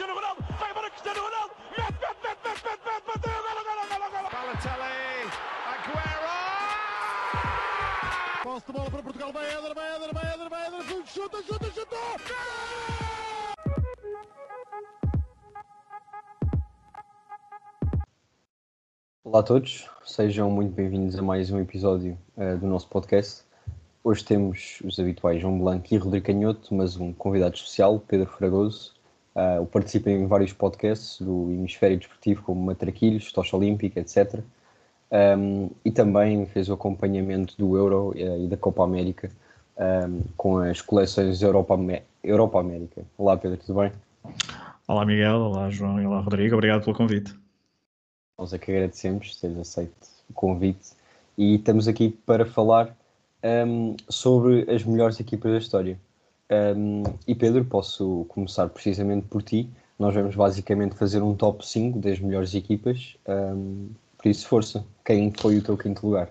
Cristiano Ronaldo, vai embora Cristiano Ronaldo, mete, mete, mete, mete, mete, mete, bateu, golo, golo, golo. Balotelli, Aguero! Posse de bola para Portugal, vai Éder, vai Éder, vai Éder, vai Éder, chuta, chuta, chuta! Olá a todos, sejam muito bem-vindos a mais um episódio uh, do nosso podcast. Hoje temos os habituais João Blanco e Rodrigo Canhoto, mas um convidado especial, Pedro Fragoso. Uh, participa em vários podcasts do Hemisfério Desportivo, como Matraquilhos, Tocha Olímpica, etc. Um, e também fez o acompanhamento do Euro uh, e da Copa América um, com as coleções Europa, Europa América. Olá Pedro, tudo bem? Olá Miguel, olá João e olá Rodrigo, obrigado pelo convite. Nós é que agradecemos teres aceito o convite e estamos aqui para falar um, sobre as melhores equipas da história. Um, e Pedro, posso começar precisamente por ti. Nós vamos basicamente fazer um top 5 das melhores equipas. Um, por isso, força. Quem foi o teu quinto lugar?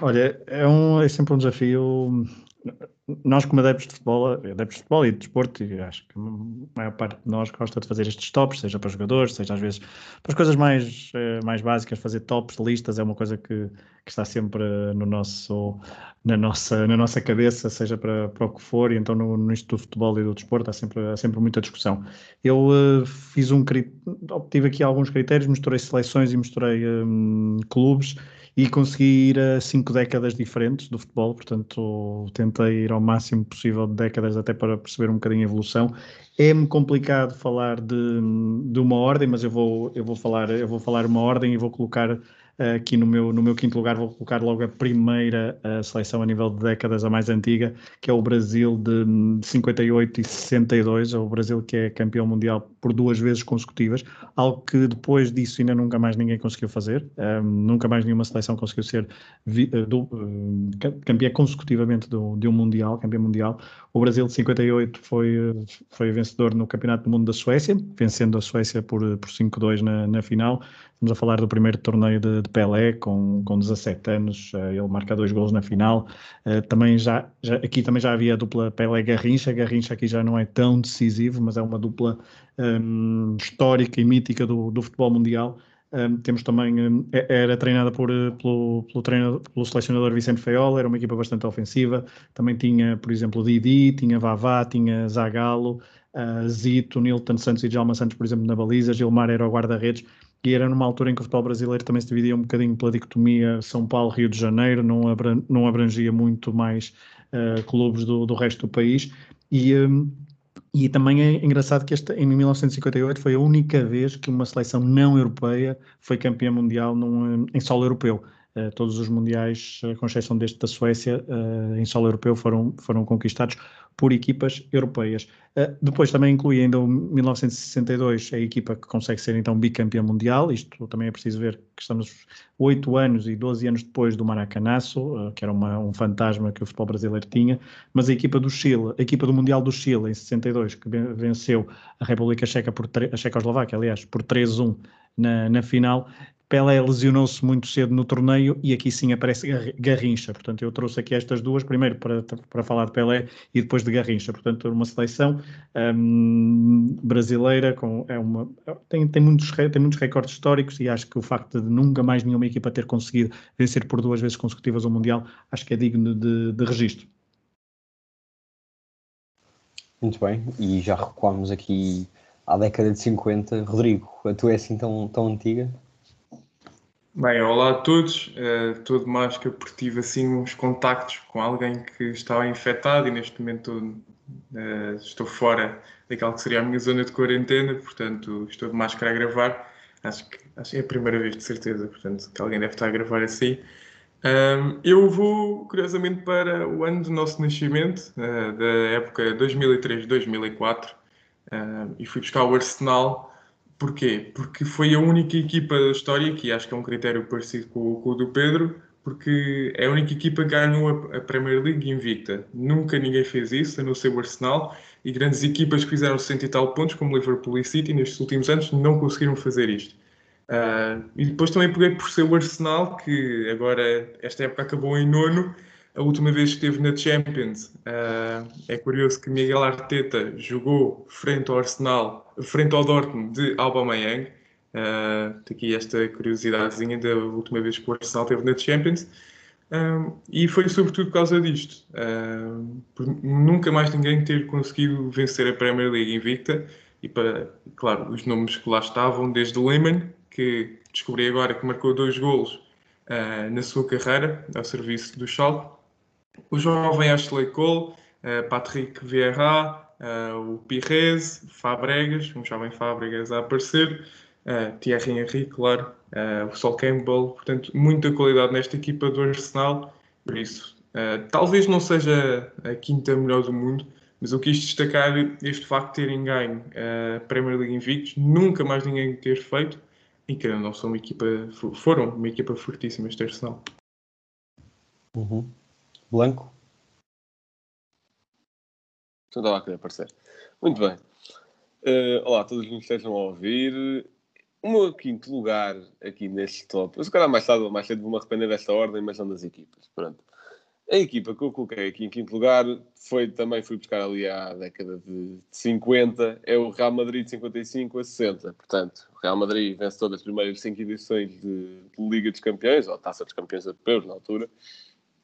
Olha, é, um, é sempre um desafio nós como adeptos de futebol, adeptos de futebol e de desporto, e acho que a maior parte de nós gosta de fazer estes tops, seja para jogadores, seja às vezes para as coisas mais, eh, mais básicas, fazer tops, listas, é uma coisa que, que está sempre no nosso, na, nossa, na nossa cabeça, seja para, para o que for, e então no, no Instituto de Futebol e do Desporto há sempre, há sempre muita discussão. Eu uh, fiz um, obtive aqui alguns critérios, misturei seleções e misturei um, clubes, e consegui ir a cinco décadas diferentes do futebol, portanto tentei ir ao máximo possível de décadas até para perceber um bocadinho a evolução. É-me complicado falar de, de uma ordem, mas eu vou, eu vou falar eu vou falar uma ordem e vou colocar aqui no meu, no meu quinto lugar vou colocar logo a primeira a seleção a nível de décadas, a mais antiga, que é o Brasil de, de 58 e 62, é o Brasil que é campeão mundial por duas vezes consecutivas, algo que depois disso ainda nunca mais ninguém conseguiu fazer, um, nunca mais nenhuma seleção conseguiu ser uh, uh, campeã consecutivamente do, de um mundial, campeão mundial. O Brasil de 58 foi, foi vencedor no Campeonato do Mundo da Suécia, vencendo a Suécia por, por 5-2 na, na final. Estamos a falar do primeiro torneio de, de Pelé, com, com 17 anos, uh, ele marca dois gols na final. Uh, também já, já, aqui também já havia a dupla Pelé-Garrincha, Garrincha aqui já não é tão decisivo, mas é uma dupla um, histórica e mítica do, do futebol mundial. Um, temos também, um, era treinada por, eh, pelo, pelo, treinador, pelo selecionador Vicente Feola, era uma equipa bastante ofensiva. Também tinha, por exemplo, Didi, tinha Vavá, tinha Zagallo, uh, Zito, Nilton Santos e Djalma Santos, por exemplo, na baliza. Gilmar era o guarda-redes e era numa altura em que o futebol brasileiro também se dividia um bocadinho pela dicotomia São Paulo-Rio de Janeiro, não, abran não abrangia muito mais uh, clubes do, do resto do país. E. Um, e também é engraçado que esta, em 1958 foi a única vez que uma seleção não europeia foi campeã mundial num, em solo europeu. Uh, todos os mundiais, uh, com exceção deste da Suécia, uh, em solo europeu foram, foram conquistados por equipas europeias. Uh, depois também inclui ainda o 1962, a equipa que consegue ser então bicampeã mundial. Isto também é preciso ver que estamos 8 anos e 12 anos depois do Maracanaço, uh, que era uma, um fantasma que o futebol brasileiro tinha. Mas a equipa do Chile, a equipa do Mundial do Chile em 62, que venceu a República Checa por a Checoslováquia, aliás, por 3-1 na, na final, Pelé lesionou-se muito cedo no torneio e aqui sim aparece Garrincha. Portanto, eu trouxe aqui estas duas, primeiro para, para falar de Pelé e depois de Garrincha. Portanto, uma seleção um, brasileira com, é uma, tem, tem, muitos, tem muitos recordes históricos e acho que o facto de nunca mais nenhuma equipa ter conseguido vencer por duas vezes consecutivas o Mundial, acho que é digno de, de registro. Muito bem, e já recuamos aqui à década de 50. Rodrigo, a tua é assim tão, tão antiga? Bem, olá a todos. Uh, tudo mais que eu tive assim uns contactos com alguém que estava infectado e neste momento uh, estou fora daquela que seria a minha zona de quarentena, portanto estou de máscara a gravar. Acho que, acho que é a primeira vez de certeza, portanto que alguém deve estar a gravar assim. Um, eu vou, curiosamente, para o ano do nosso nascimento, uh, da época 2003-2004, e fui buscar o Arsenal Porquê? Porque foi a única equipa da história, que acho que é um critério parecido com, com o do Pedro, porque é a única equipa que ganhou a, Premier League invicta. Nunca ninguém fez isso, a não ser o Arsenal, e grandes equipas que fizeram 60 e tal pontos, como Liverpool e City, nestes últimos anos, não conseguiram fazer isto. Uh, e depois também peguei por ser o Arsenal, que agora, esta época acabou em nono, a última vez que esteve na Champions, uh, é curioso que Miguel Arteta jogou frente ao Arsenal, frente ao Dortmund de Aubameyang. Uh, aqui esta curiosidadezinha da última vez que o Arsenal esteve na Champions. Um, e foi sobretudo por causa disto. Um, nunca mais ninguém ter conseguido vencer a Premier League invicta. E para, claro, os nomes que lá estavam, desde Lehmann, que descobri agora que marcou dois golos uh, na sua carreira, ao serviço do Schalke. O jovem Ashley Cole, uh, Patrick Vieira, uh, o Pires, Fabregas, um jovem Fabregas a aparecer, Thierry Henry, claro, o Sol Campbell. Portanto, muita qualidade nesta equipa do Arsenal. Por isso, talvez não seja a quinta melhor do mundo, mas eu quis destacar este facto de terem ganho a Premier League invictos, nunca mais ninguém ter feito, e que não são uma equipa, foram uma equipa fortíssima este Arsenal. Uhum. Blanco? Não estava a querer aparecer. Muito bem. Uh, olá, todos que nos estejam a ouvir. O meu quinto lugar aqui neste top, eu se calhar mais tarde ou mais cedo vou-me arrepender desta ordem, mas são das equipas. Pronto. A equipa que eu coloquei aqui em quinto lugar foi também fui buscar ali à década de 50, é o Real Madrid de 55 a 60. Portanto, o Real Madrid vence todas as primeiras cinco edições de, de Liga dos Campeões, ou Taça dos Campeões Europeus na altura,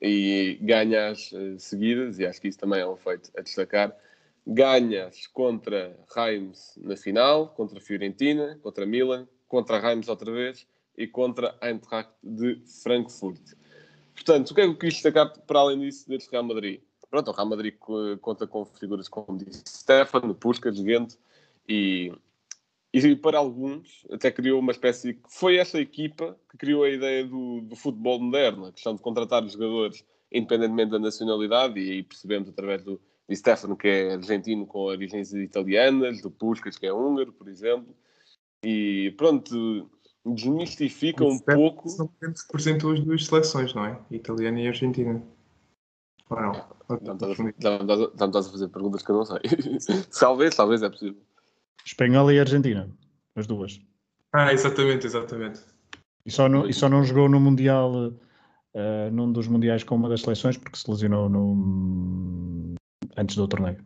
e ganha as uh, seguidas, e acho que isso também é um feito a destacar. Ganhas contra Reims na final, contra Fiorentina, contra Milan, contra Reims outra vez e contra Eintracht de Frankfurt. Portanto, o que é que eu quis destacar para além disso deste Real Madrid? Pronto, o Real Madrid conta com figuras como disse Stefano, Puskas, Gente e, e para alguns até criou uma espécie. Foi essa equipa que criou a ideia do, do futebol moderno, a questão de contratar os jogadores independentemente da nacionalidade, e aí percebemos através do de Stefano, que é argentino com origens italianas, do Puskas, que é húngaro, por exemplo. E pronto, desmistifica um pouco. São que representam as duas seleções, não é? Italiana e Argentina. Ou não? Estás a fazer perguntas que eu não sei. talvez, talvez é possível. Espanhola e Argentina, as duas. Ah, exatamente, exatamente. E só, no, e só não jogou no Mundial, uh, num dos Mundiais com uma das seleções, porque se lesionou no, antes do torneio.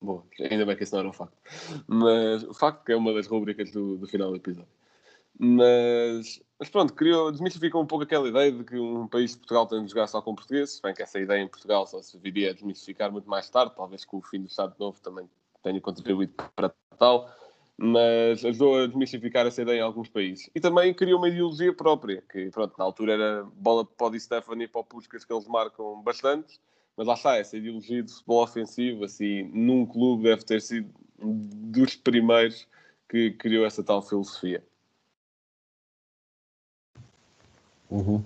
Bom, ainda bem que isso não era um facto. Mas o facto que é uma das rubricas do, do final do episódio. Mas, mas pronto, criou, desmistificou um pouco aquela ideia de que um país de Portugal tem de jogar só com portugueses. Bem que essa ideia em Portugal só se viria a desmistificar muito mais tarde, talvez com o fim do Estado Novo também tenha contribuído para tal. Mas ajudou a desmistificar essa ideia em alguns países. E também criou uma ideologia própria, que pronto, na altura era bola para o Stefani e para o Puskas que eles marcam bastante mas lá está, essa ideologia de futebol ofensivo, assim, num clube deve ter sido dos primeiros que criou essa tal filosofia. Uhum.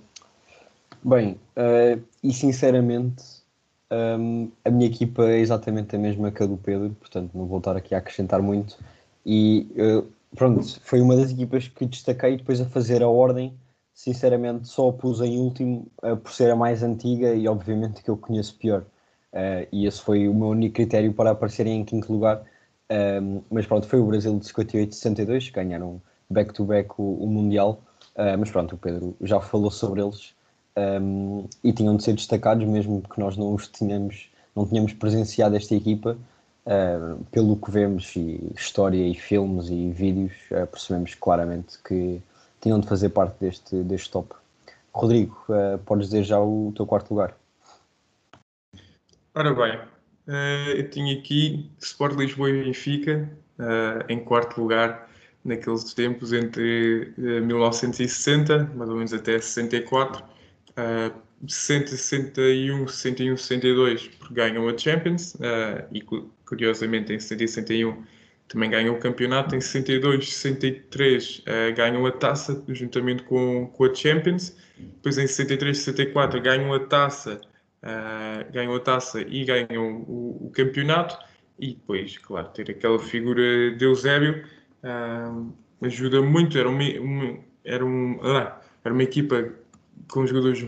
Bem, uh, e sinceramente, um, a minha equipa é exatamente a mesma que a do Pedro, portanto não vou estar aqui a acrescentar muito. E uh, pronto, foi uma das equipas que destaquei depois a fazer a ordem sinceramente só a pus em último uh, por ser a mais antiga e obviamente que eu conheço pior. E esse foi o meu único critério para aparecerem em quinto lugar. Uh, mas pronto, foi o Brasil de 58 e 62, ganharam back-to-back -back o, o Mundial. Uh, mas pronto, o Pedro já falou sobre eles um, e tinham de ser destacados, mesmo que nós não os tínhamos, não tínhamos presenciado esta equipa. pelo que vemos, e história e filmes e vídeos, percebemos claramente que tinham de fazer parte deste, deste top. Rodrigo, uh, podes dizer já o teu quarto lugar? Ora bem, uh, eu tinha aqui Sport Lisboa e Benfica uh, em quarto lugar naqueles tempos entre 1960, mais ou menos até 64, 60, 61, 61, 62, porque ganham a Champions e curiosamente em 60 e 61 também ganham o campeonato. Em 62, 63 uh, ganham a taça juntamente com, com a Champions. Depois em 63, 64 ganham a taça, uh, ganham a taça e ganham o, o, campeonato. E depois, claro, ter aquela figura de Eusébio uh, ajuda muito. Era uma, uma era, um, ah, era uma equipa com jogadores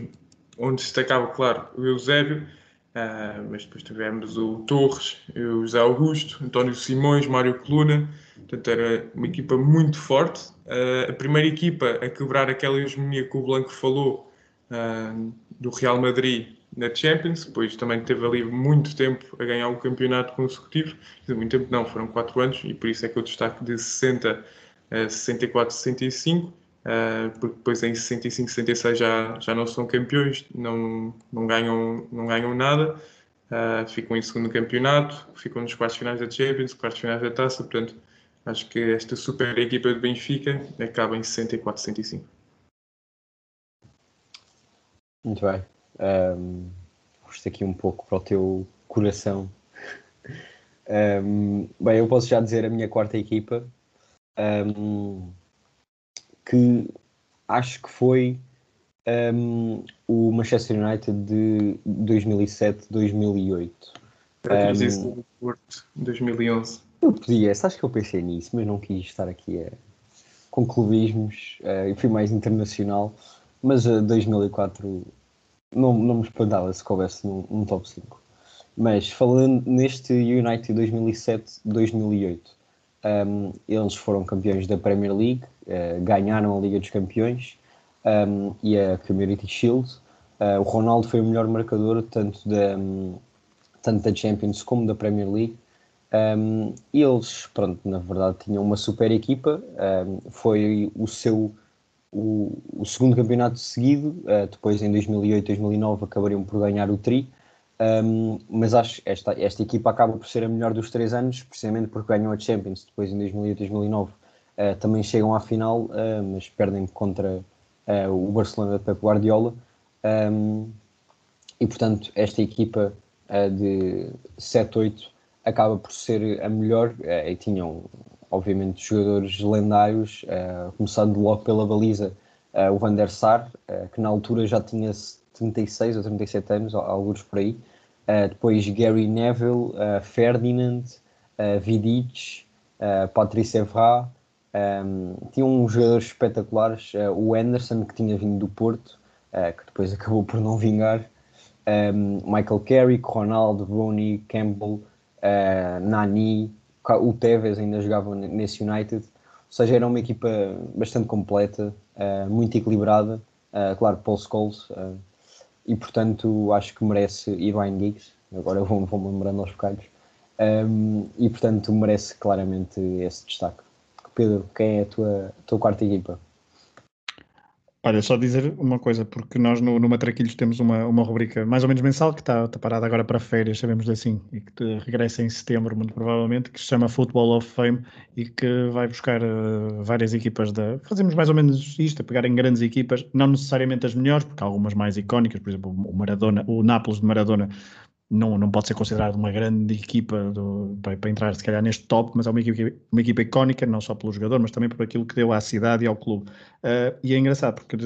onde destacava, claro, o Eusébio Uh, mas depois tivemos o Torres, o José Augusto, António Simões, Mário Coluna. Portanto, era uma equipa muito forte. Uh, a primeira equipa a quebrar aquela hegemonia que o Blanco falou uh, do Real Madrid na Champions, depois também teve ali muito tempo a ganhar o campeonato consecutivo, muito tempo não, foram 4 anos, e por isso é que eu destaque de 60 a 64, 65, porque depois em 65, 66 já, já não são campeões, não, não, ganham, não ganham nada, uh, ficam em segundo campeonato, ficam nos quartos finais da Champions, quartos finais da Taça, portanto acho que esta super equipa de Benfica acaba em 64, 65. Muito bem. Um, aqui um pouco para o teu coração. Um, bem, eu posso já dizer a minha quarta equipa, um, que acho que foi um, o Manchester United de 2007-2008. Um, do Porto, 2011. Eu podia, acho que eu pensei nisso, mas não quis estar aqui a, com clubismos uh, e fui mais internacional. Mas uh, 2004 não, não me espantava se coubesse num, num top 5. Mas falando neste United 2007-2008, um, eles foram campeões da Premier League, uh, ganharam a Liga dos Campeões um, e a Community Shield. Uh, o Ronaldo foi o melhor marcador tanto da, um, tanto da Champions como da Premier League. Eles, pronto, na verdade tinham uma super equipa, foi o seu o, o segundo campeonato seguido, uh, depois em 2008, 2009 acabariam por ganhar o Tri, um, mas acho que esta, esta equipa acaba por ser a melhor dos três anos, precisamente porque ganham a Champions, depois em 2008, 2009 uh, também chegam à final, uh, mas perdem contra uh, o Barcelona Pep Guardiola, um, e portanto esta equipa de 7-8 acaba por ser a melhor, e tinham obviamente jogadores lendários, uh, começando logo pela baliza uh, o Van der Sar, uh, que na altura já tinha 36 ou 37 anos, alguns por aí. depois Gary Neville, Ferdinand, Vidic, Patrice Evra. Um, tinha uns jogadores espetaculares, o Anderson, que tinha vindo do Porto, que depois acabou por não vingar. Um, Michael Carrick, Ronaldo, Rooney, Campbell, Nani, o Tevez ainda jogava nesse United, ou seja, era uma equipa bastante completa, uh, muito equilibrada, uh, claro, Paul Scholes, uh, e portanto acho que merece Ryan Giggs, agora vou-me vou lembrando aos bocados, e portanto merece claramente esse destaque. Pedro, quem é a tua, a tua quarta equipa? Olha, só dizer uma coisa, porque nós no, no Matraquilhos temos uma, uma rubrica mais ou menos mensal que está, está parada agora para férias, sabemos assim, e que regressa em setembro, muito provavelmente, que se chama Football of Fame e que vai buscar uh, várias equipas da. Fazemos mais ou menos isto, a pegar em grandes equipas, não necessariamente as melhores, porque há algumas mais icónicas, por exemplo, o Maradona, o Nápoles de Maradona não, não pode ser considerado uma grande equipa do, para, para, entrar, se calhar, neste top, mas é uma equipa, uma equipa icónica, não só pelo jogador, mas também por aquilo que deu à cidade e ao clube. Uh, e é engraçado, porque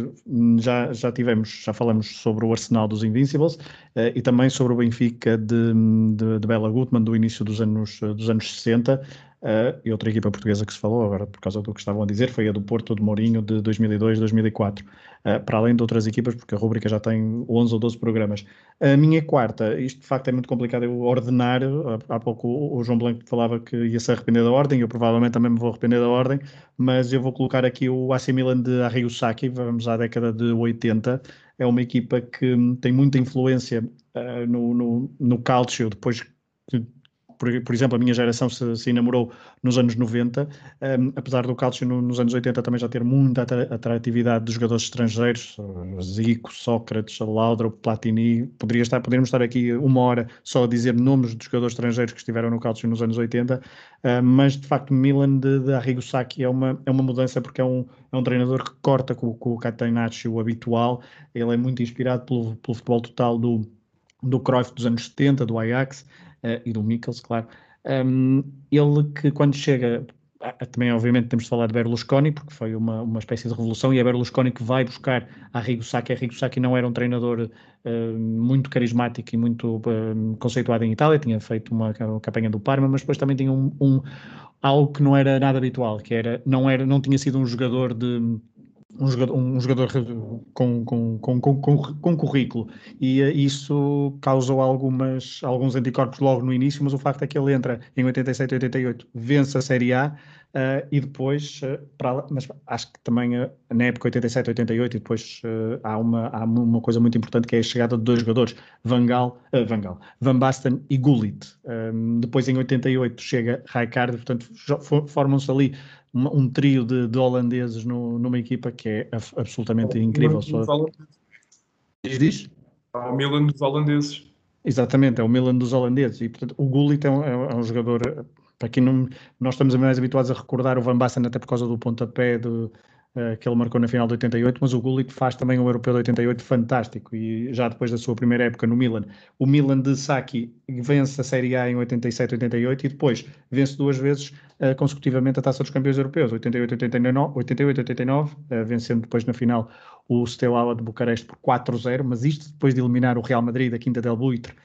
já, já tivemos, já falamos sobre o Arsenal dos Invincibles uh, e também sobre o Benfica de, de, de Bela Gutmann do início dos anos, dos anos 60. Uh, e outra equipa portuguesa que se falou agora, por causa do que estavam a dizer, foi a do Porto de Mourinho de 2002-2004. Uh, para além de outras equipas, porque a rubrica já tem 11 ou 12 programas. A minha quarta, isto de facto é muito complicado eu ordenar. Há pouco o João Blanco falava que ia se arrepender da ordem, eu provavelmente também me vou arrepender da ordem, mas eu vou colocar aqui o AC Milan de Arrigo vamos à década de 80. É uma equipa que tem muita influência uh, no, no, no calcio, depois que por, por exemplo, a minha geração se, se enamorou nos anos 90, um, apesar do Calcio no, nos anos 80 também já ter muita atratividade dos jogadores estrangeiros, Zico, Sócrates, Laudrup, Platini, poderia estar, poderíamos estar aqui uma hora só a dizer nomes de jogadores estrangeiros que estiveram no Calcio nos anos 80, uh, mas de facto Milan de, de Arrigo Sacchi é uma, é uma mudança porque é um, é um treinador que corta com, com o Catenaccio habitual, ele é muito inspirado pelo, pelo futebol total do, do Cruyff dos anos 70, do Ajax, uh, e do Mikkels, claro. Um, ele que quando chega, também obviamente temos de falar de Berlusconi, porque foi uma, uma espécie de revolução, e é Berlusconi que vai buscar a Rigo Sacchi. A Sacchi não era um treinador uh, muito carismático e muito uh, conceituado em Itália, tinha feito uma, uma campanha do Parma, mas depois também tinha um, um, algo que não era nada habitual, que era, não, era, não tinha sido um jogador de um jogador, um jogador com, com, com, com, com currículo e uh, isso causou algumas, alguns anticorpos logo no início, mas o facto é que ele entra em 87 e 88, vence a Série A, Uh, e depois, uh, para, mas acho que também uh, na época 87, 88, e depois há, uma, há uma coisa muito importante que é a chegada de dois jogadores, Van Gaal, Van, Gaal, Van Basten e Gullit. Depois em 88 chega Rijkaard, portanto formam-se ali um, um, trio de, de holandeses no, numa equipa que é absolutamente incrível. Diz, diz? o Milan dos holandeses. Exatamente, é o Milan dos holandeses. E, portanto, o Gullit é um, é um jogador para quem não, nós estamos mais habituados a recordar o Van Basten até por causa do pontapé do, que ele marcou na final de 88, mas o Gullit faz também o Europeu de 88 fantástico e já depois da sua primeira época no Milan. O Milan de Saki vence a Série A em 87, 88 e depois vence duas vezes uh, consecutivamente a Taça dos Campeões Europeus, 88, 89, 88, 89 uh, vencendo depois na final o Steaua de Bucareste por 4-0, mas isto depois de eliminar o Real Madrid da Quinta del Buitre eh,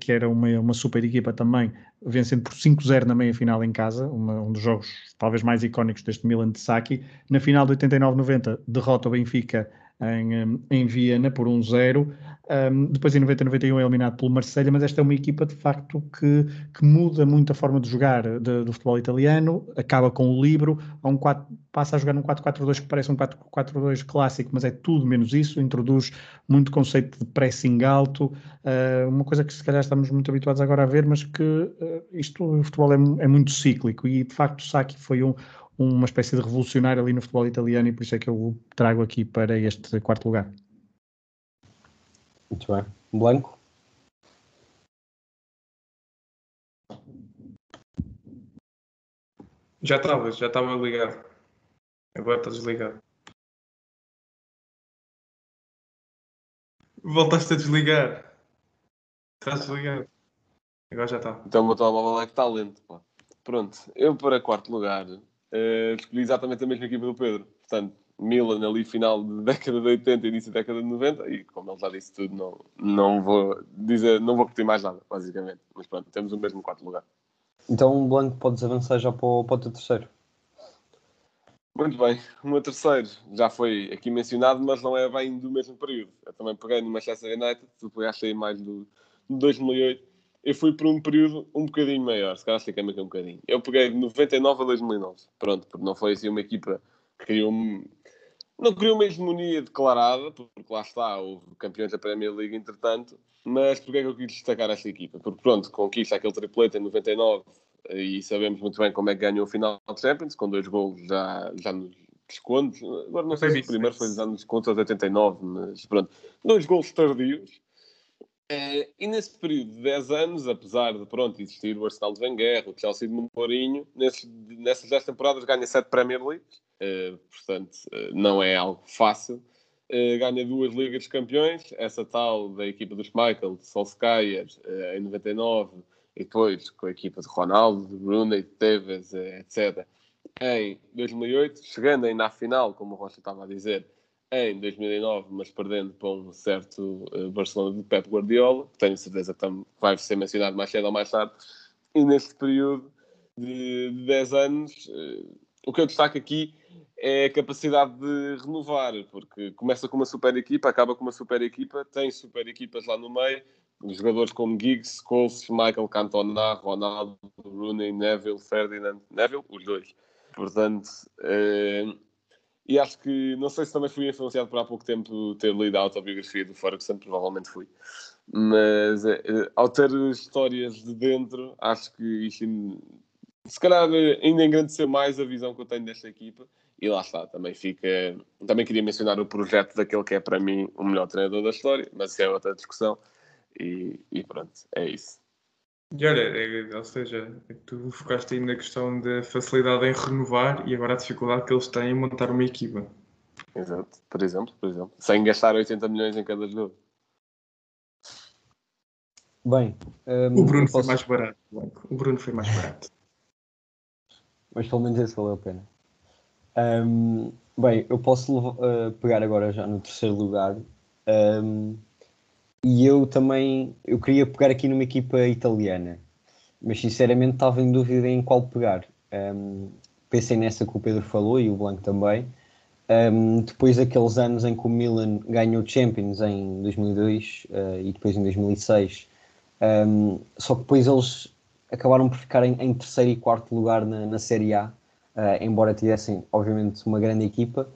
que era uma, uma super equipa também, vencendo por 5-0 na meia-final em casa, uma, um dos jogos talvez mais icónicos deste Milan de Saki. Na final de 89-90, derrota o Benfica em, em Viena por 1-0. Um, depois em 90-91 é eliminado pelo Marselha, mas esta é uma equipa de facto que, que muda muito a forma de jogar de, do futebol italiano, acaba com o livro, um 4, passa a jogar num 4-4-2 que parece um 4-4-2 clássico, mas é tudo menos isso, introduz muito conceito de pressing alto, uh, uma coisa que se calhar estamos muito habituados agora a ver, mas que uh, isto, o futebol é, é, muito cíclico e de facto o Sacchi foi um, uma espécie de revolucionário ali no futebol italiano e por isso é que eu o trago aqui para este quarto lugar. Muito bem. Blanco? Já estava, já estava ligado. Agora está desligado. Voltaste a desligar. Estás desligado. Agora já está. Então o meu telemóvel é que está lento. Pá. Pronto, eu para quarto lugar uh, escolhi exatamente a mesma equipa do Pedro. Portanto, Milan ali final de década de 80 início da década de 90 e como ele já disse tudo não, não vou dizer não vou repetir mais nada basicamente mas pronto temos o mesmo quarto lugar então Blanco podes avançar já para o, para o teu terceiro muito bem, o meu terceiro já foi aqui mencionado, mas não é bem do mesmo período. Eu também peguei no Manchester United, tu pegaste aí mais do 2008. Eu fui por um período um bocadinho maior, se calhar expliquei-me aqui um bocadinho. Eu peguei de 99 a 2009, pronto, porque não foi assim uma equipa que criou não criou uma hegemonia declarada, porque lá está, houve campeões da Premier League entretanto, mas porquê é que eu quis destacar esta equipa? Porque pronto, conquista aquele triplete em 99 e sabemos muito bem como é que ganhou o final do Champions, com dois gols já, já nos descontos. Agora não sei se o primeiro foi já nos descontos aos 89, mas pronto, dois gols tardios. É, e nesse período de 10 anos, apesar de pronto, existir o Arsenal de Wenger, o Chelsea de Mourinho, nessas 10 temporadas ganha 7 Premier Leagues uh, portanto, uh, não é algo fácil. Uh, ganha duas Ligas dos Campeões, essa tal da equipa dos Michael, de Solskjaer, em 99, e depois com a equipa de Ronaldo, de Rooney, de Tevez, etc. Em 2008, chegando ainda à final, como o Rocha estava a dizer, em 2009, mas perdendo para um certo Barcelona de Pep Guardiola, que tenho certeza que vai ser mencionado mais cedo ou mais tarde, e neste período de 10 anos, o que eu destaco aqui é a capacidade de renovar, porque começa com uma super equipa, acaba com uma super equipa, tem super equipas lá no meio, jogadores como Giggs, Scholes, Michael Cantona, Ronaldo, Rooney, Neville, Ferdinand, Neville, os dois. Portanto, eh, e acho que, não sei se também fui influenciado por há pouco tempo ter lido a autobiografia do Ferguson, provavelmente fui. Mas eh, ao ter histórias de dentro, acho que isto se calhar ainda engrandeceu mais a visão que eu tenho desta equipa e lá está, também fica. Também queria mencionar o projeto daquele que é para mim o melhor treinador da história, mas é outra discussão. E, e pronto, é isso. E olha, é, ou seja, tu focaste aí na questão da facilidade em renovar e agora a dificuldade que eles têm em montar uma equipa. Exato, por exemplo, por exemplo. Sem gastar 80 milhões em cada jogo. Bem, um, o Bruno posso... foi mais barato. O Bruno foi mais barato. Mas pelo menos esse valeu a pena. Um, bem, eu posso uh, pegar agora já no terceiro lugar. Um, e eu também eu queria pegar aqui numa equipa italiana, mas sinceramente estava em dúvida em qual pegar. Um, pensei nessa que o Pedro falou e o Blanco também. Um, depois daqueles anos em que o Milan ganhou Champions em 2002 uh, e depois em 2006, um, só que depois eles acabaram por ficar em, em terceiro e quarto lugar na, na Série A uh, embora tivessem, obviamente, uma grande equipa.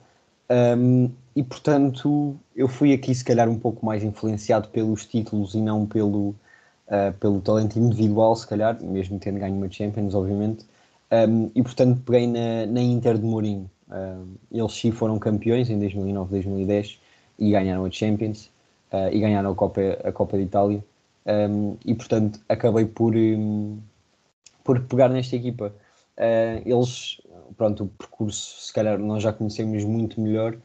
Um, e portanto, eu fui aqui, se calhar, um pouco mais influenciado pelos títulos e não pelo, uh, pelo talento individual, se calhar, mesmo tendo ganho uma Champions, obviamente. Um, e portanto, peguei na, na Inter de Mourinho. Um, eles sim foram campeões em 2009, 2010 e ganharam a Champions uh, e ganharam a Copa, a Copa de Itália. Um, e portanto, acabei por, um, por pegar nesta equipa. Uh, eles, pronto, o percurso, se calhar, nós já conhecemos muito melhor,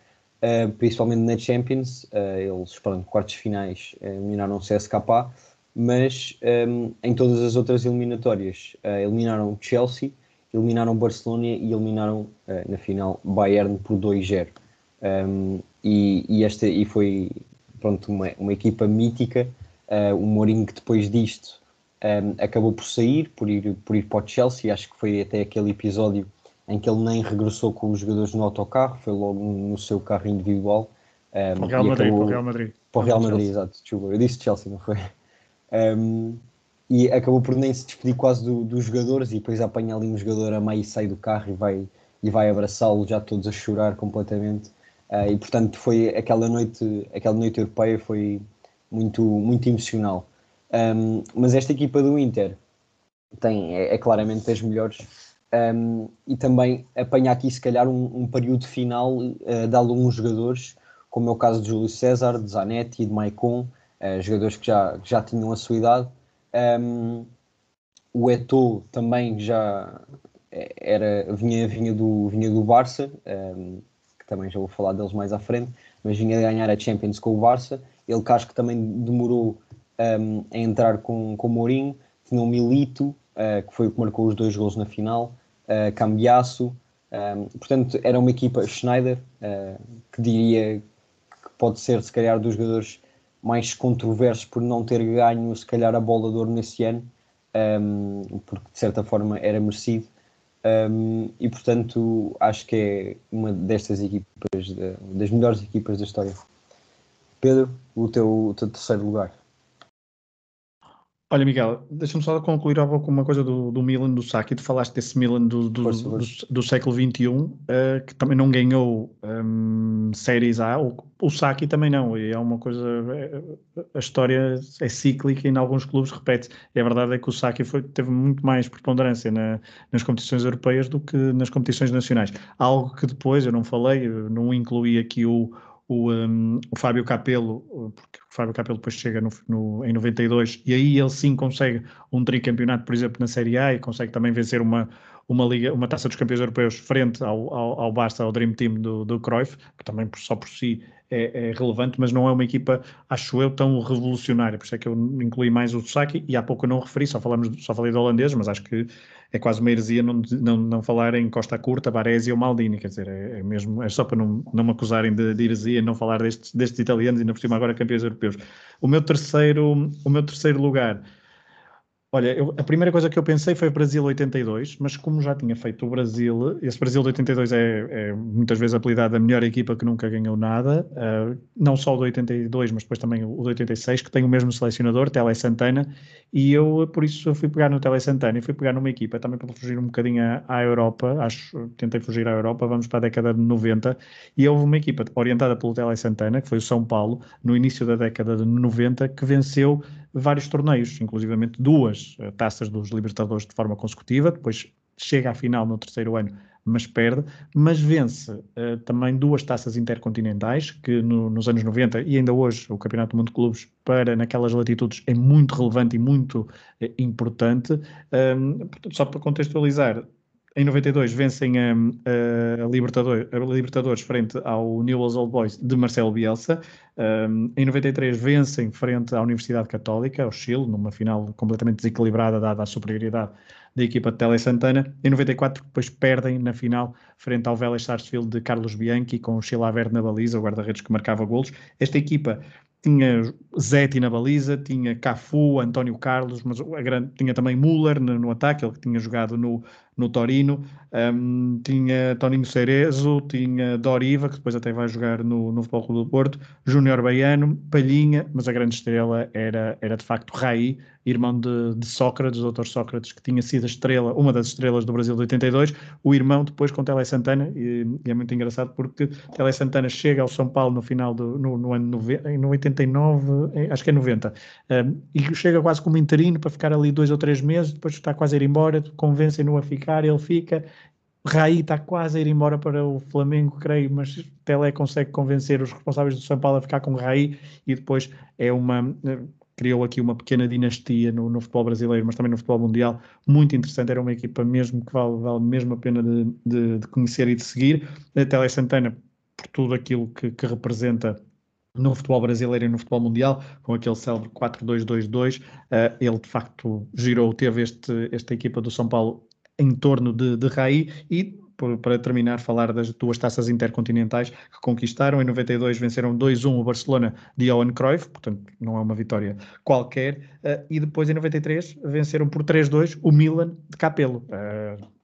uh, principalmente na Champions. eles, pronto, quartos finais, eliminaram o CSKA, mas um, em todas as outras eliminatórias, eliminaram Chelsea eliminaram Barcelona e eliminaram uh, na final Bayern por 2-0. Um, e, e, esta, e foi pronto, uma, uma equipa mítica. Uh, o Mourinho, que depois disto um, acabou por sair, por ir, por ir para o Chelsea. Acho que foi até aquele episódio em que ele nem regressou com os jogadores no autocarro, foi logo no seu carro individual. Um, para o Real Madrid, acabou, para o Real Madrid. Para o Real Madrid, exato, desculpa. Eu disse Chelsea, não foi? Um, e acabou por nem se despedir quase do, dos jogadores e depois apanha ali um jogador a meio e sai do carro e vai, e vai abraçá-lo já todos a chorar completamente uh, e portanto foi aquela noite aquela noite europeia foi muito muito emocional um, mas esta equipa do Inter tem é, é claramente das melhores um, e também apanha aqui se calhar um, um período final uh, de alguns jogadores como é o caso de Júlio César, de Zanetti e de Maicon uh, jogadores que já, que já tinham a sua idade um, o Eto'o também já era, vinha, vinha, do, vinha do Barça, que também já vou falar deles mais à frente, mas vinha ganhar a Champions com o Barça. Ele que acho que também demorou um, a entrar com, com o Mourinho. Tinha o Milito, uh, que foi o que marcou os dois gols na final, uh, Cambiasso. Um, portanto, era uma equipa Schneider, uh, que diria que pode ser, se calhar, dos jogadores mais controversos por não ter ganho, se calhar, a bola de ouro nesse ano, um, porque de certa forma era merecido. Um, e portanto, acho que é uma destas equipas, das melhores equipas da história. Pedro, o teu, o teu terceiro lugar. Olha, Miguel, deixa-me só concluir com uma coisa do, do Milan, do Saki. Tu falaste desse Milan do, do, do, do século XXI, uh, eh, que também não ganhou um, séries A. O, o Saki também não. E é uma coisa. É, a história é cíclica e em alguns clubes repete. E a verdade é que o Saki foi, teve muito mais preponderância na, nas competições europeias do que nas competições nacionais. Algo que depois, eu não falei, eu não incluí aqui o o, um, o Fábio Capello, porque o Fábio Capello depois chega no, no, em 92 e aí ele sim consegue um tricampeonato, por exemplo, na Série A e consegue também vencer uma, uma, liga, uma taça dos campeões europeus frente ao, ao, ao Barça, ao Dream Team do, do Cruyff, que também só por si é, é, relevante, mas não é uma equipa, acho eu, tão revolucionária. Por isso é que eu incluí mais o Saki e há pouco eu não referi, só, falamos, só falei do holandês, mas acho que é quase uma heresia não, não, não falar em Costa Curta, Baresi ou Maldini, quer dizer, é, é, mesmo, é só para não, não me acusarem de, de heresia não falar destes, destes italianos, ainda por cima agora campeões europeus. O meu terceiro, o meu terceiro lugar Olha, eu, a primeira coisa que eu pensei foi Brasil 82, mas como já tinha feito o Brasil, esse Brasil de 82 é, é muitas vezes apelidado a melhor equipa que nunca ganhou nada, uh, não só o de 82, mas depois também o de 86, que tem o mesmo selecionador, Tele Santana, e eu por isso fui pegar no Tele Santana e fui pegar numa equipa também para fugir um bocadinho à, à Europa, acho, tentei fugir à Europa, vamos para a década de 90, e houve uma equipa orientada pelo Tele Santana, que foi o São Paulo, no início da década de 90, que venceu vários torneios, inclusivamente duas uh, taças dos Libertadores de forma consecutiva, depois chega à final no terceiro ano, mas perde, mas vence uh, também duas taças intercontinentais, que no, nos anos 90 e ainda hoje o Campeonato do Mundo de Clubes, para naquelas latitudes, é muito relevante e muito uh, importante. Um, só para contextualizar, em 92 vencem a, a, Libertadores, a, Libertadores, frente ao Newell's Old Boys de Marcelo Bielsa. Um, em 93 vencem frente à Universidade Católica, ao Chile, numa final completamente desequilibrada, dada a superioridade da equipa de Tele Santana. Em 94 depois perdem na final frente ao Vélez Sarsfield de Carlos Bianchi, com o Chilavert na baliza, o guarda-redes que marcava golos. Esta equipa tinha Zeti na baliza, tinha Cafu, António Carlos, mas grande, tinha também Müller no, no, ataque, ele que tinha jogado no, no Torino, um, tinha Toninho Cerezo, tinha Doriva, que depois até vai jogar no, no Futebol Clube do Porto, Júnior Baiano, Palhinha, mas a grande estrela era, era de facto Raí, irmão de, de Sócrates, doutor Sócrates, que tinha sido a estrela, uma das estrelas do Brasil de 82, o irmão depois com Tele Santana, e, e é muito engraçado porque Tele Santana chega ao São Paulo no final do no, no ano no 89, acho que é 90, um, e chega quase como interino para ficar ali dois ou três meses, depois está quase a ir embora, convencem-no a ficar, ele fica, Raí está quase a ir embora para o Flamengo, creio, mas Pelé consegue convencer os responsáveis do São Paulo a ficar com Raí e depois é uma criou aqui uma pequena dinastia no, no, futebol brasileiro, mas também no futebol mundial, muito interessante, era uma equipa mesmo que vale, vale mesmo a pena de, de, de conhecer e de seguir. A Tele Santana, por tudo aquilo que, que, representa no futebol brasileiro e no futebol mundial, com aquele célebre 4-2-2-2, uh, ele de facto girou, teve este, esta equipa do São Paulo em torno de, de Raí e para terminar, falar das duas taças intercontinentais que conquistaram. Em 92 venceram 2-1 o Barcelona de Johan Cruyff, portanto não é uma vitória qualquer. Uh, e depois em 93 venceram por 3-2 o Milan de Capello. Uh,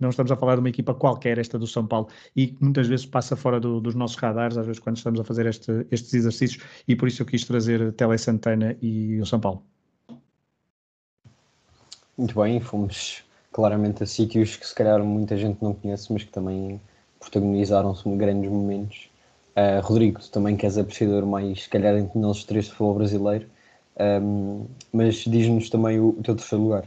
não estamos a falar de uma equipa qualquer, esta do São Paulo, e muitas vezes passa fora do, dos nossos radares, às vezes quando estamos a fazer este, estes exercícios, e por isso eu quis trazer Tele Santana e o São Paulo. Muito bem, fomos claramente a sítios que se calhar muita gente não conhece, mas que também protagonizaram-se grandes momentos. Uh, Rodrigo, tu também queres apreciador mais, se calhar, entre nós três de futebol brasileiro, um, mas diz-nos também o, o, teu terceiro lugar.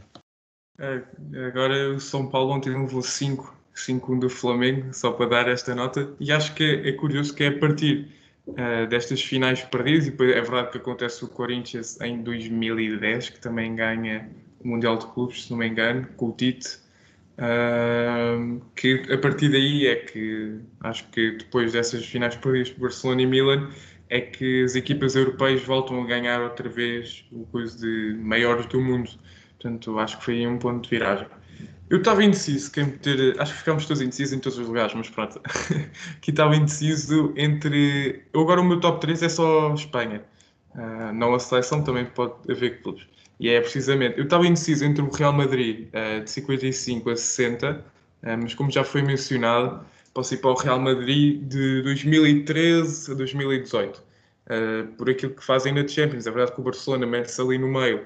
É, agora o São Paulo ontem levou 5, 5-1 do Flamengo, só para dar esta nota, e acho que é, é curioso que é a partir uh, destas finais perdidas, e é verdade que acontece o Corinthians em 2010, que também ganha Mundial de Clubes, se não me engano, com o Tite. Uh, que a partir daí é que acho que depois dessas finais perdidas por Barcelona e Milan é que as equipas europeias voltam a ganhar outra vez o coisa de maiores do mundo. Portanto, acho que foi um ponto de viragem. Eu estava indeciso quem. Acho que ficámos todos indecisos em todos os lugares, mas pronto. Aqui estava indeciso entre. Agora o meu top 3 é só Espanha. Uh, não a seleção, também pode haver clubes. E é precisamente, eu estava indeciso entre o Real Madrid uh, de 55 a 60, uh, eh, mas como já foi mencionado, posso ir para o Real Madrid de 2013 a 2018. Uh, eh, por aquilo que fazem na Champions. É verdade que o Barcelona mete-se ali no meio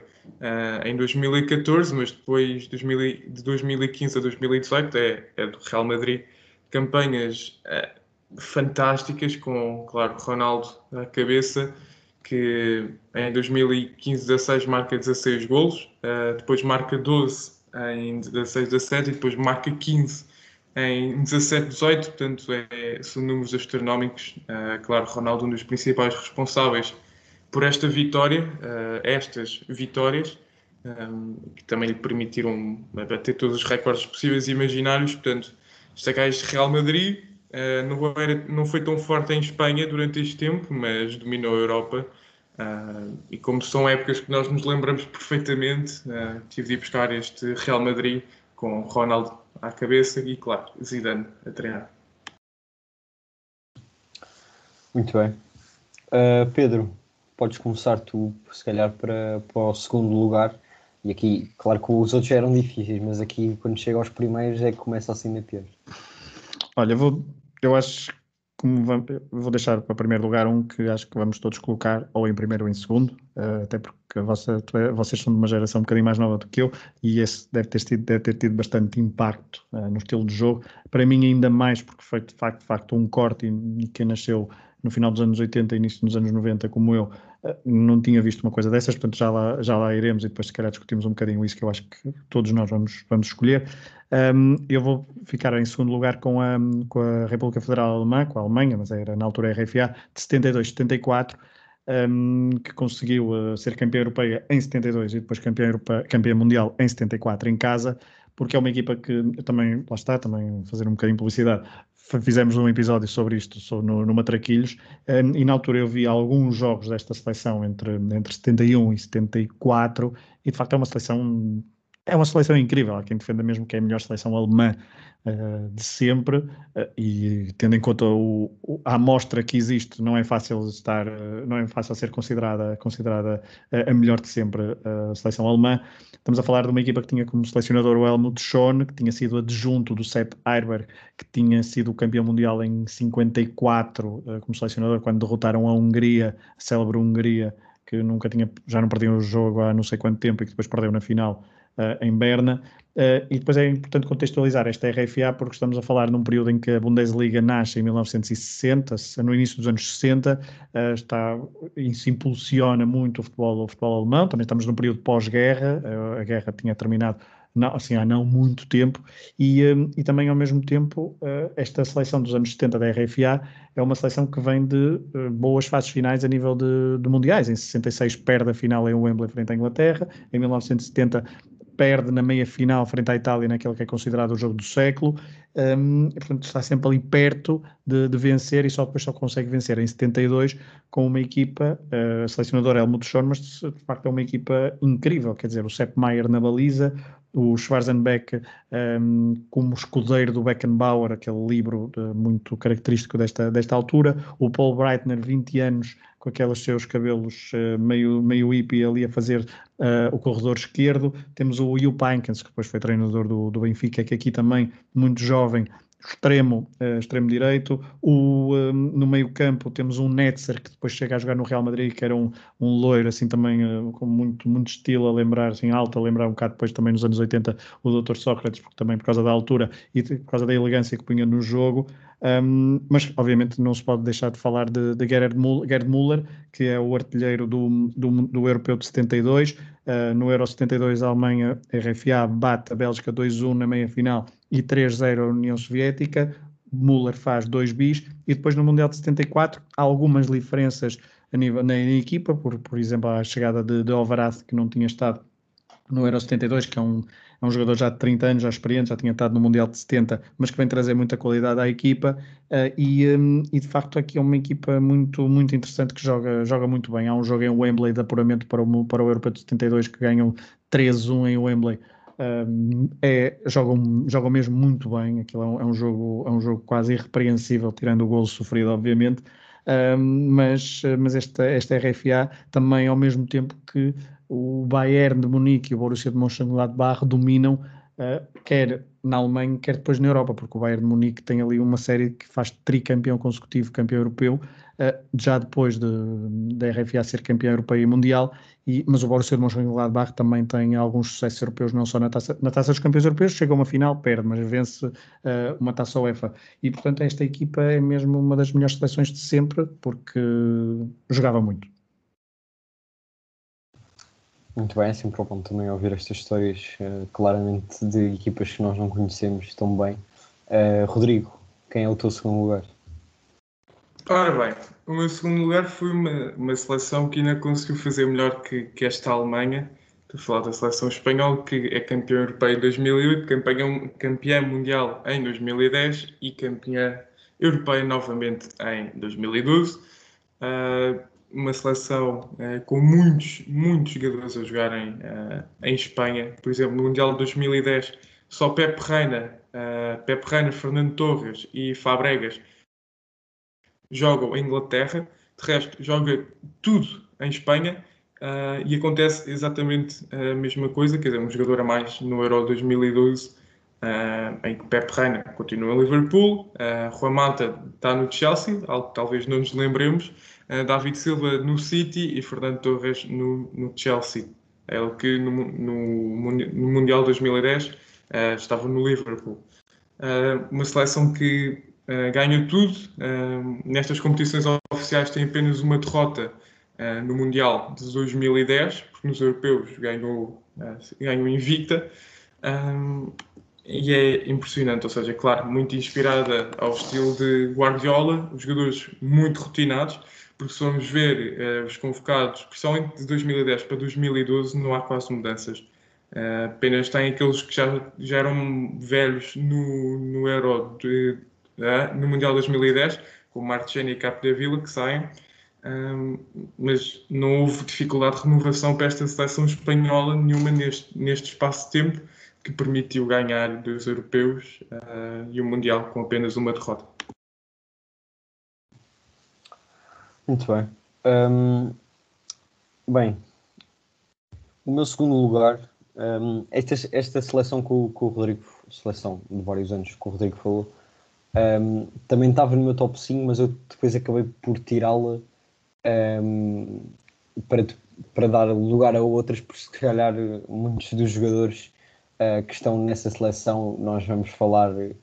em 2014, mas depois de 2015 a 2018 é, é do Real Madrid. Campanhas fantásticas, com, claro, Ronaldo à cabeça que em 2015-16 marca 16 golos, uh, depois marca 12 em 16-17 e depois marca 15 em 17-18, portanto é, são números astronómicos. Uh, claro, Ronaldo um dos principais responsáveis por esta vitória, uh, estas vitórias, um, que também lhe permitiram bater todos os recordes possíveis e imaginários, portanto, destacar este Real Madrid, Uh, não, era, não, foi tão forte em Espanha durante este tempo, mas dominou a Europa. Uh, e como são épocas que nós nos lembramos perfeitamente, uh, tive de ir buscar este Real Madrid com Ronaldo à cabeça e, claro, Zidane a treinar. Muito bem. Pedro, podes começar tu, se calhar, para, para o segundo lugar. E aqui, claro que os outros já eram difíceis, mas aqui, quando chega aos primeiros, é que começa assim a pior. Olha, vou eu acho que vou deixar para primeiro lugar um que acho que vamos todos colocar ou em primeiro ou em segundo, uh, até porque vocês são de uma geração um bocadinho mais nova do que eu e esse deve ter tido, deve ter tido bastante impacto uh, no estilo de jogo. Para mim, ainda mais porque foi de facto, de facto um corte e quem nasceu no final dos anos 80 início dos anos 90, como eu, uh, não tinha visto uma coisa dessas, portanto já lá, já lá iremos e depois se calhar discutimos um bocadinho isso que eu acho que todos nós vamos, vamos escolher. Um, eu vou ficar em segundo lugar com a, com a República Federal Alemã, com a Alemanha, mas era na altura RFA, de 72, 74, um, que conseguiu uh, ser campeã europeia em 72 e depois campeã, europeia, campeã mundial em 74 em casa, porque é uma equipa que também, lá está, também fazer um bocadinho de publicidade, fizemos um episódio sobre isto sobre, no, no Matraquilhos um, e na altura eu vi alguns jogos desta seleção entre, entre 71 e 74 e de facto é uma seleção é uma seleção incrível. Há quem defenda mesmo que é a melhor seleção alemã uh, de sempre, uh, e tendo em conta o, o, a amostra que existe, não é fácil estar, uh, não é fácil ser considerada, considerada a melhor de sempre a seleção alemã. Estamos a falar de uma equipa que tinha como selecionador o Helmut Schoen, que tinha sido adjunto do Sepp Eiberg, que tinha sido campeão mundial em 54 como selecionador quando derrotaram a Hungria, a célebre Hungria, que nunca tinha, já não perdiam o jogo há não sei quanto tempo e que depois perdeu na final em Berna. Uh, e depois é importante contextualizar esta RFA porque estamos a falar num período em que a Bundesliga nasce em 1960, no início dos anos 60, uh, está, isso impulsiona muito o futebol, o futebol alemão, também estamos num período pós-guerra, a guerra tinha terminado não, assim, há não muito tempo, e, e também ao mesmo tempo esta seleção dos anos 70 da RFA é uma seleção que vem de boas fases finais a nível de, de, mundiais. Em 66 perde a final em Wembley frente à Inglaterra, em 1970 perde na meia final frente à Itália naquele que é considerado o jogo do século, um, portanto está sempre ali perto de, de, vencer e só depois só consegue vencer. Em 72 com uma equipa, uh, selecionador Helmut Schoen, mas de facto é uma equipa incrível, quer dizer, o Sepp Maier na baliza, o Schwarzenbeck um, como escudeiro do Beckenbauer, aquele livro de, muito característico desta, desta altura, o Paul Breitner, 20 anos, com aqueles seus cabelos uh, meio, meio hippie ali a fazer uh, o corredor esquerdo. Temos o Hugh Pinkens, que depois foi treinador do, do Benfica, que aqui também muito jovem, extremo, uh, extremo direito. O, no meio campo temos um Netzer, que depois chega a jogar no Real Madrid, que era um, um loiro, assim também uh, com muito, muito estilo, a lembrar, assim, alto, a lembrar um bocado depois também nos anos 80 o Dr. Sócrates, porque também por causa da altura e por causa da elegância que punha no jogo. Um, mas, obviamente, não se pode deixar de falar de, de Gerhard, Müller, que é o artilheiro do, do, do Europeu de 72. Uh, no Euro 72, a Alemanha, RFA, bate a Bélgica 2-1 na meia-final e 3-0 a União Soviética. Müller faz dois bis e depois no Mundial de 74 há algumas diferenças nível, na, na equipa, por, por exemplo, a chegada de, de que não tinha estado no Euro 72, que é um, é um jogador já de 30 anos, já experiente, já tinha estado no Mundial de 70, mas que vem trazer muita qualidade à equipa uh, e, um, e, de facto aqui é uma equipa muito, muito interessante que joga, joga muito bem. Há um jogo em Wembley de apuramento para o, para o Europeu de 72 que ganham 3-1 em Wembley. Um, é, jogam, jogam mesmo muito bem. Aquilo é um, é um, jogo, é um jogo quase irrepreensível, tirando o golo sofrido, obviamente. Um, mas, mas esta, esta RFA também, ao mesmo tempo que o Bayern de Munique e o Borussia de Mönchengladbach dominam uh, quer na Alemanha, quer depois na Europa, porque o Bayern de Munique tem ali uma série que faz tricampeão consecutivo, campeão europeu, uh, já depois de, da RFA ser campeão europeu e mundial, e, mas o Borussia de Mönchengladbach também tem alguns sucessos europeus, não só na taça, na taça dos campeões europeus, chega a uma final, perde, mas vence uh, uma taça UEFA. E, portanto, esta equipa é mesmo uma das melhores seleções de sempre, porque jogava muito. Muito bem, é sempre bom também ouvir estas histórias, uh, claramente de equipas que nós não conhecemos tão bem. Uh, Rodrigo, quem é o teu segundo lugar? Ora bem, o meu segundo lugar foi uma, uma seleção que ainda conseguiu fazer melhor que, que esta Alemanha. Estou a falar da seleção espanhola, que é campeã europeia em 2008, campeã, campeã mundial em 2010 e campeã europeia novamente em 2012. Uh, uma seleção uh, com muitos, muitos jogadores a jogarem uh, em Espanha. Por exemplo, no Mundial de 2010, só Pepe Reina, uh, Pepe Reina, Fernando Torres e Fabregas jogam em Inglaterra. De resto, joga tudo em Espanha e acontece exatamente a mesma coisa. Quer dizer, um jogador a mais no Euro 2012. em que Pepe Reina continua em Liverpool, uh, Juan Mata está no Chelsea, algo que talvez não nos lembremos, uh, David Silva no City e Fernando Torres no, no Chelsea. É ele que no, no, no Mundial 2010 uh, eh, estava no Liverpool. Uh, uma seleção que ganha tudo. nestas competições oficiais tem apenas uma derrota no Mundial de 2010, porque nos europeus ganhou, ganhou invicta. e é impressionante, ou seja, claro, muito inspirada ao estilo de Guardiola, os jogadores muito rotinados, porque se formos ver uh, os convocados, principalmente de 2010 para 2012, não há quase mudanças. Uh, apenas tem aqueles que já, já eram velhos no, no Euro, de, uh, no Mundial 2010, como Marchene e Capdevila, que saem. mas não houve dificuldade de renovação para esta seleção espanhola nenhuma neste, neste espaço de tempo que permitiu ganhar dois europeus uh, e o Mundial com apenas uma derrota. Muito bem. Um, bem, o meu segundo lugar, um, esta, esta seleção que o, que o Rodrigo, seleção de vários anos que o Rodrigo falou, um, também estava no meu top 5, mas eu depois acabei por tirá-la um, para, para dar lugar a outras, porque se calhar muitos dos jogadores uh, que estão nessa seleção, nós vamos falar uh,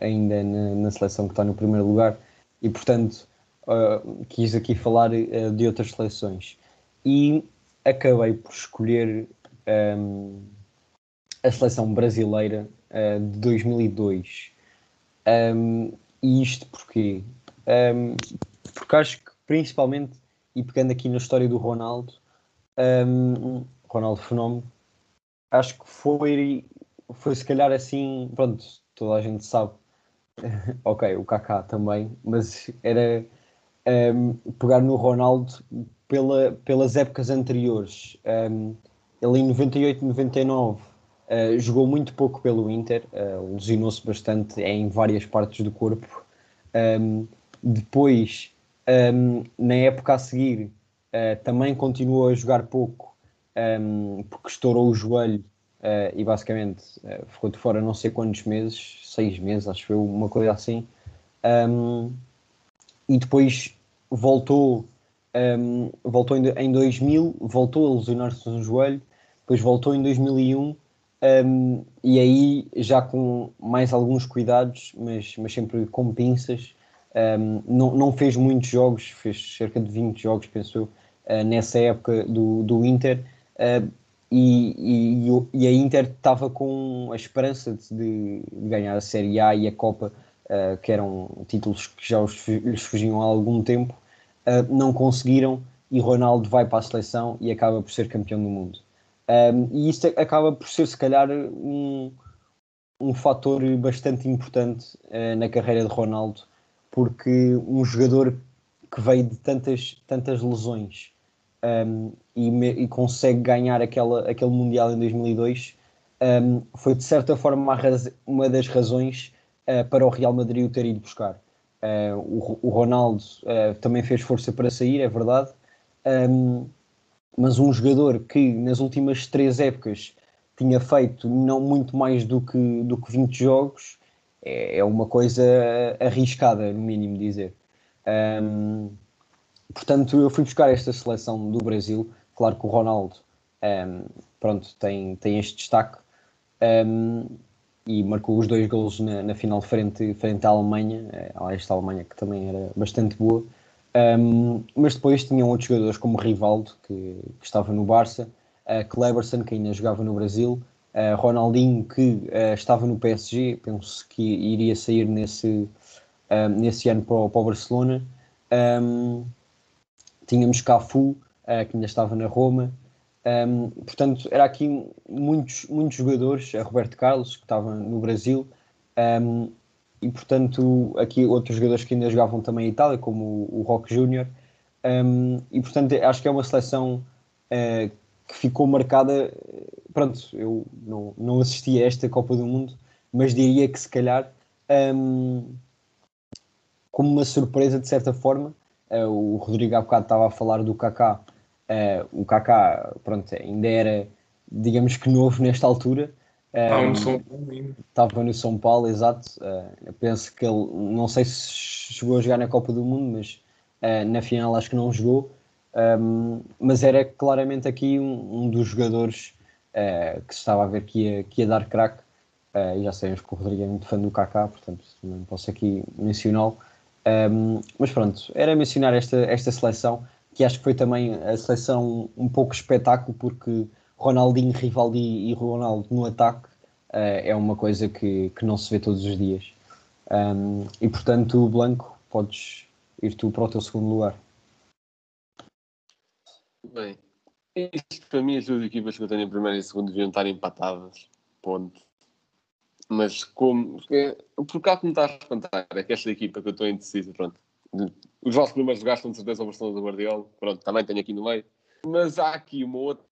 ainda na, na, seleção que está no primeiro lugar, e portanto uh, quis aqui falar de outras seleções. E acabei por escolher um, a seleção brasileira de 2002. Um, e isto porquê? Um, porque acho que principalmente, e pegando aqui na história do Ronaldo, Ronaldo Fenómeno, acho que foi, foi se calhar assim, pronto, toda a gente sabe, ok, o Kaká também, mas era pegar no Ronaldo pela, pelas épocas anteriores. ele em 98, 99 Uh, jogou muito pouco pelo Inter, uh, lesionou-se bastante em várias partes do corpo. Um, depois, um, na época a seguir, uh, também continuou a jogar pouco um, porque estourou o joelho uh, e basicamente ficou de fora não sei quantos meses, seis meses, acho que foi uma coisa assim. e depois voltou, voltou em, em 2000, voltou a lesionar-se no joelho, depois voltou em 2001 um, e aí, já com mais alguns cuidados, mas, mas sempre com pinças, um, não, não fez muitos jogos, fez cerca de 20 jogos, penso eu, uh, nessa época do, do Inter. Uh, e, e, e, a Inter estava com a esperança de, de, ganhar a Série A e a Copa, uh, que eram títulos que já os, lhes fugiam há algum tempo, não conseguiram e Ronaldo vai para a seleção e acaba por ser campeão do mundo. Um, e isto acaba por ser, se calhar, um, um fator bastante importante uh, na carreira de Ronaldo, porque um jogador que veio de tantas, tantas lesões um, e, me, e, consegue ganhar aquela, aquele Mundial em 2002 foi, de certa forma, uma, uma das razões uh, para o Real Madrid o ter ido buscar. Uh, o, o, Ronaldo também fez força para sair, é verdade. Um, mas um jogador que nas últimas três épocas tinha feito não muito mais do que, do que 20 jogos é, é uma coisa arriscada, no mínimo dizer. Um, portanto, eu fui buscar esta seleção do Brasil. Claro que o Ronaldo um, pronto, tem, tem este destaque um, e marcou os dois golos na, na final frente, frente à Alemanha, eh, esta Alemanha que também era bastante boa. Um, mas depois tinham outros jogadores como Rivaldo, que, que estava no Barça, Cleberson, que ainda jogava no Brasil, Ronaldinho, que uh, estava no PSG, penso que iria sair nesse, nesse ano para o, para o Barcelona. Um, tínhamos Cafu, que ainda estava na Roma. Um, portanto, era aqui muitos, muitos jogadores, a Roberto Carlos, que estava no Brasil, um, e portanto aqui outros jogadores que ainda jogavam também em Itália, como o, o Rock Júnior, um, e portanto acho que é uma seleção uh, que ficou marcada. Pronto, eu não, não assisti a esta Copa do Mundo, mas diria que se calhar como uma surpresa de certa forma. Uh, o Rodrigo há bocado estava a falar do Kaká. Uh, o Kaká, pronto, ainda era, digamos que novo nesta altura, Estava no São Paulo Estava no São Paulo, exato. Uh, penso que ele, não sei se chegou a jogar na Copa do Mundo, mas uh, na final acho que não jogou. Um, mas era claramente aqui um, um dos jogadores que se estava a ver que ia, que ia dar craque. e já sabemos que o Rodrigo é muito fã do Kaká, portanto não posso aqui mencioná-lo. Um, mas pronto, era mencionar esta, esta seleção, que acho que foi também a seleção um pouco espetáculo, porque Ronaldinho, Rivaldi e Ronaldo no ataque uh, é uma coisa que, que não se vê todos os dias. Um, e portanto, Blanco, podes ir tu para o teu segundo lugar. Bem, isto para mim, as duas equipas que eu tenho em primeiro e segundo deviam estar empatadas. Ponto. Mas como. Porque, por cá que me está a espantar é que esta equipa que eu estou indecisa, pronto. Os vossos primeiros lugares são de certeza o Barcelona do Guardiola. Pronto, também tenho aqui no meio. Mas há aqui uma outra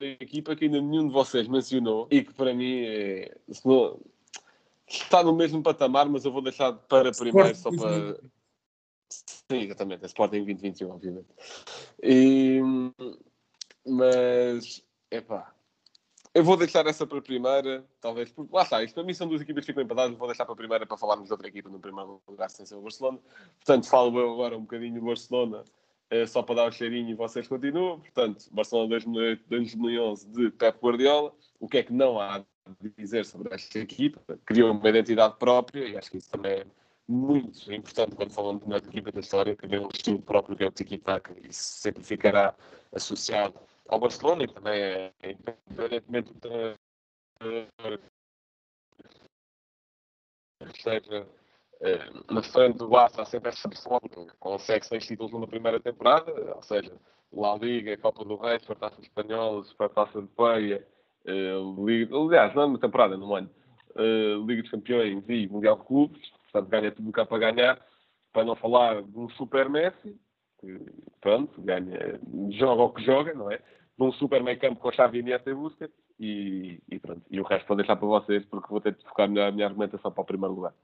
equipa que ainda nenhum de vocês mencionou e que para mim é, não, está no mesmo patamar, mas eu vou deixar para primeiro só para. Sim, exatamente, é Sporting 2021, obviamente. E, mas, epá, eu vou deixar essa para a primeira, talvez, porque lá está, isto para mim são duas equipas que ficam empatadas, vou deixar para a primeira para falarmos de outra equipa no primeiro lugar, sem ser o Barcelona. Portanto, falo eu agora um bocadinho do Barcelona, eh, só para dar o cheirinho e vocês continuam. Portanto, Barcelona 2008-2011 de Pep Guardiola. O que é que não há de dizer sobre esta equipa? Criou uma identidade própria e acho que isso também é muito importante quando falamos de uma equipa da história, criou um estilo próprio que é o tiki-taka e isso sempre ficará associado ao Barcelona e também é, independentemente do treinador seja na frente do Barça há sempre essa pessoa que consegue seis títulos numa primeira temporada, ou seja, La Liga, Copa do Rei, Supertaça Espanhola, Supertaça de Peia, uh, Liga, aliás, não é uma temporada, num ano, uh, Liga dos Campeões e Mundial de Clubes, portanto ganha tudo o que há para ganhar, para não falar de um Super Messi, que pronto, ganha, joga o que joga, não é? De um super meio campo com a chave Iniesta e Busquets e, e pronto. E o resto vou deixar para vocês porque vou ter de focar a minha argumentação para o primeiro lugar.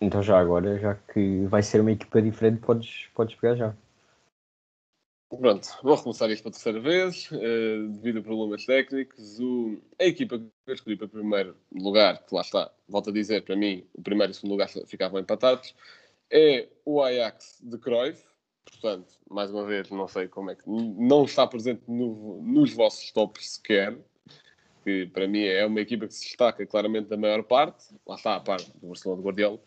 Então já agora, já que vai ser uma equipa diferente, podes, podes pegar já. Pronto, vou recomeçar isto para a terceira vez, uh, devido a problemas técnicos. O, a equipa que eu escolhi para o primeiro lugar, que lá está, volto a dizer, para mim, o primeiro e o segundo lugar ficavam empatados, é o Ajax de Cruyff. Portanto, mais uma vez, não sei como é que não está presente no, nos vossos tops sequer, que para mim é uma equipa que se destaca claramente da maior parte, lá está a parte do Barcelona de Guardiola,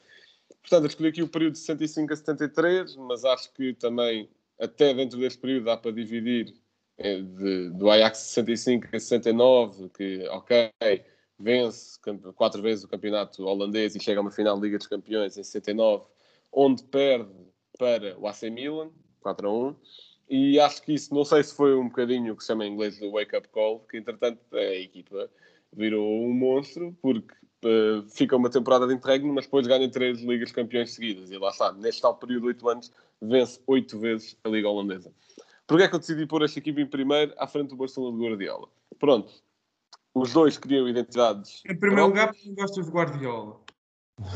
Portanto, eu escolhi aqui o período de 65 a 73, mas acho que também, até dentro deste período, dá para dividir é, de, do Ajax 65 a 69, que, ok, vence quatro vezes o campeonato holandês e chega a uma final de Liga dos Campeões em 69, onde perde para o AC Milan, 4 a 1. E acho que isso, não sei se foi um bocadinho o que se chama em inglês de wake-up call, que entretanto a equipa virou um monstro, porque uh, fica uma temporada de interregno, mas depois ganha três Ligas Campeões seguidas. E lá está, neste tal período de oito anos, vence oito vezes a Liga Holandesa. Porquê é que eu decidi pôr esta equipa em primeiro, à frente do Barcelona de Guardiola? Pronto, os dois criam identidades. Em primeiro lugar, porque gostas de Guardiola.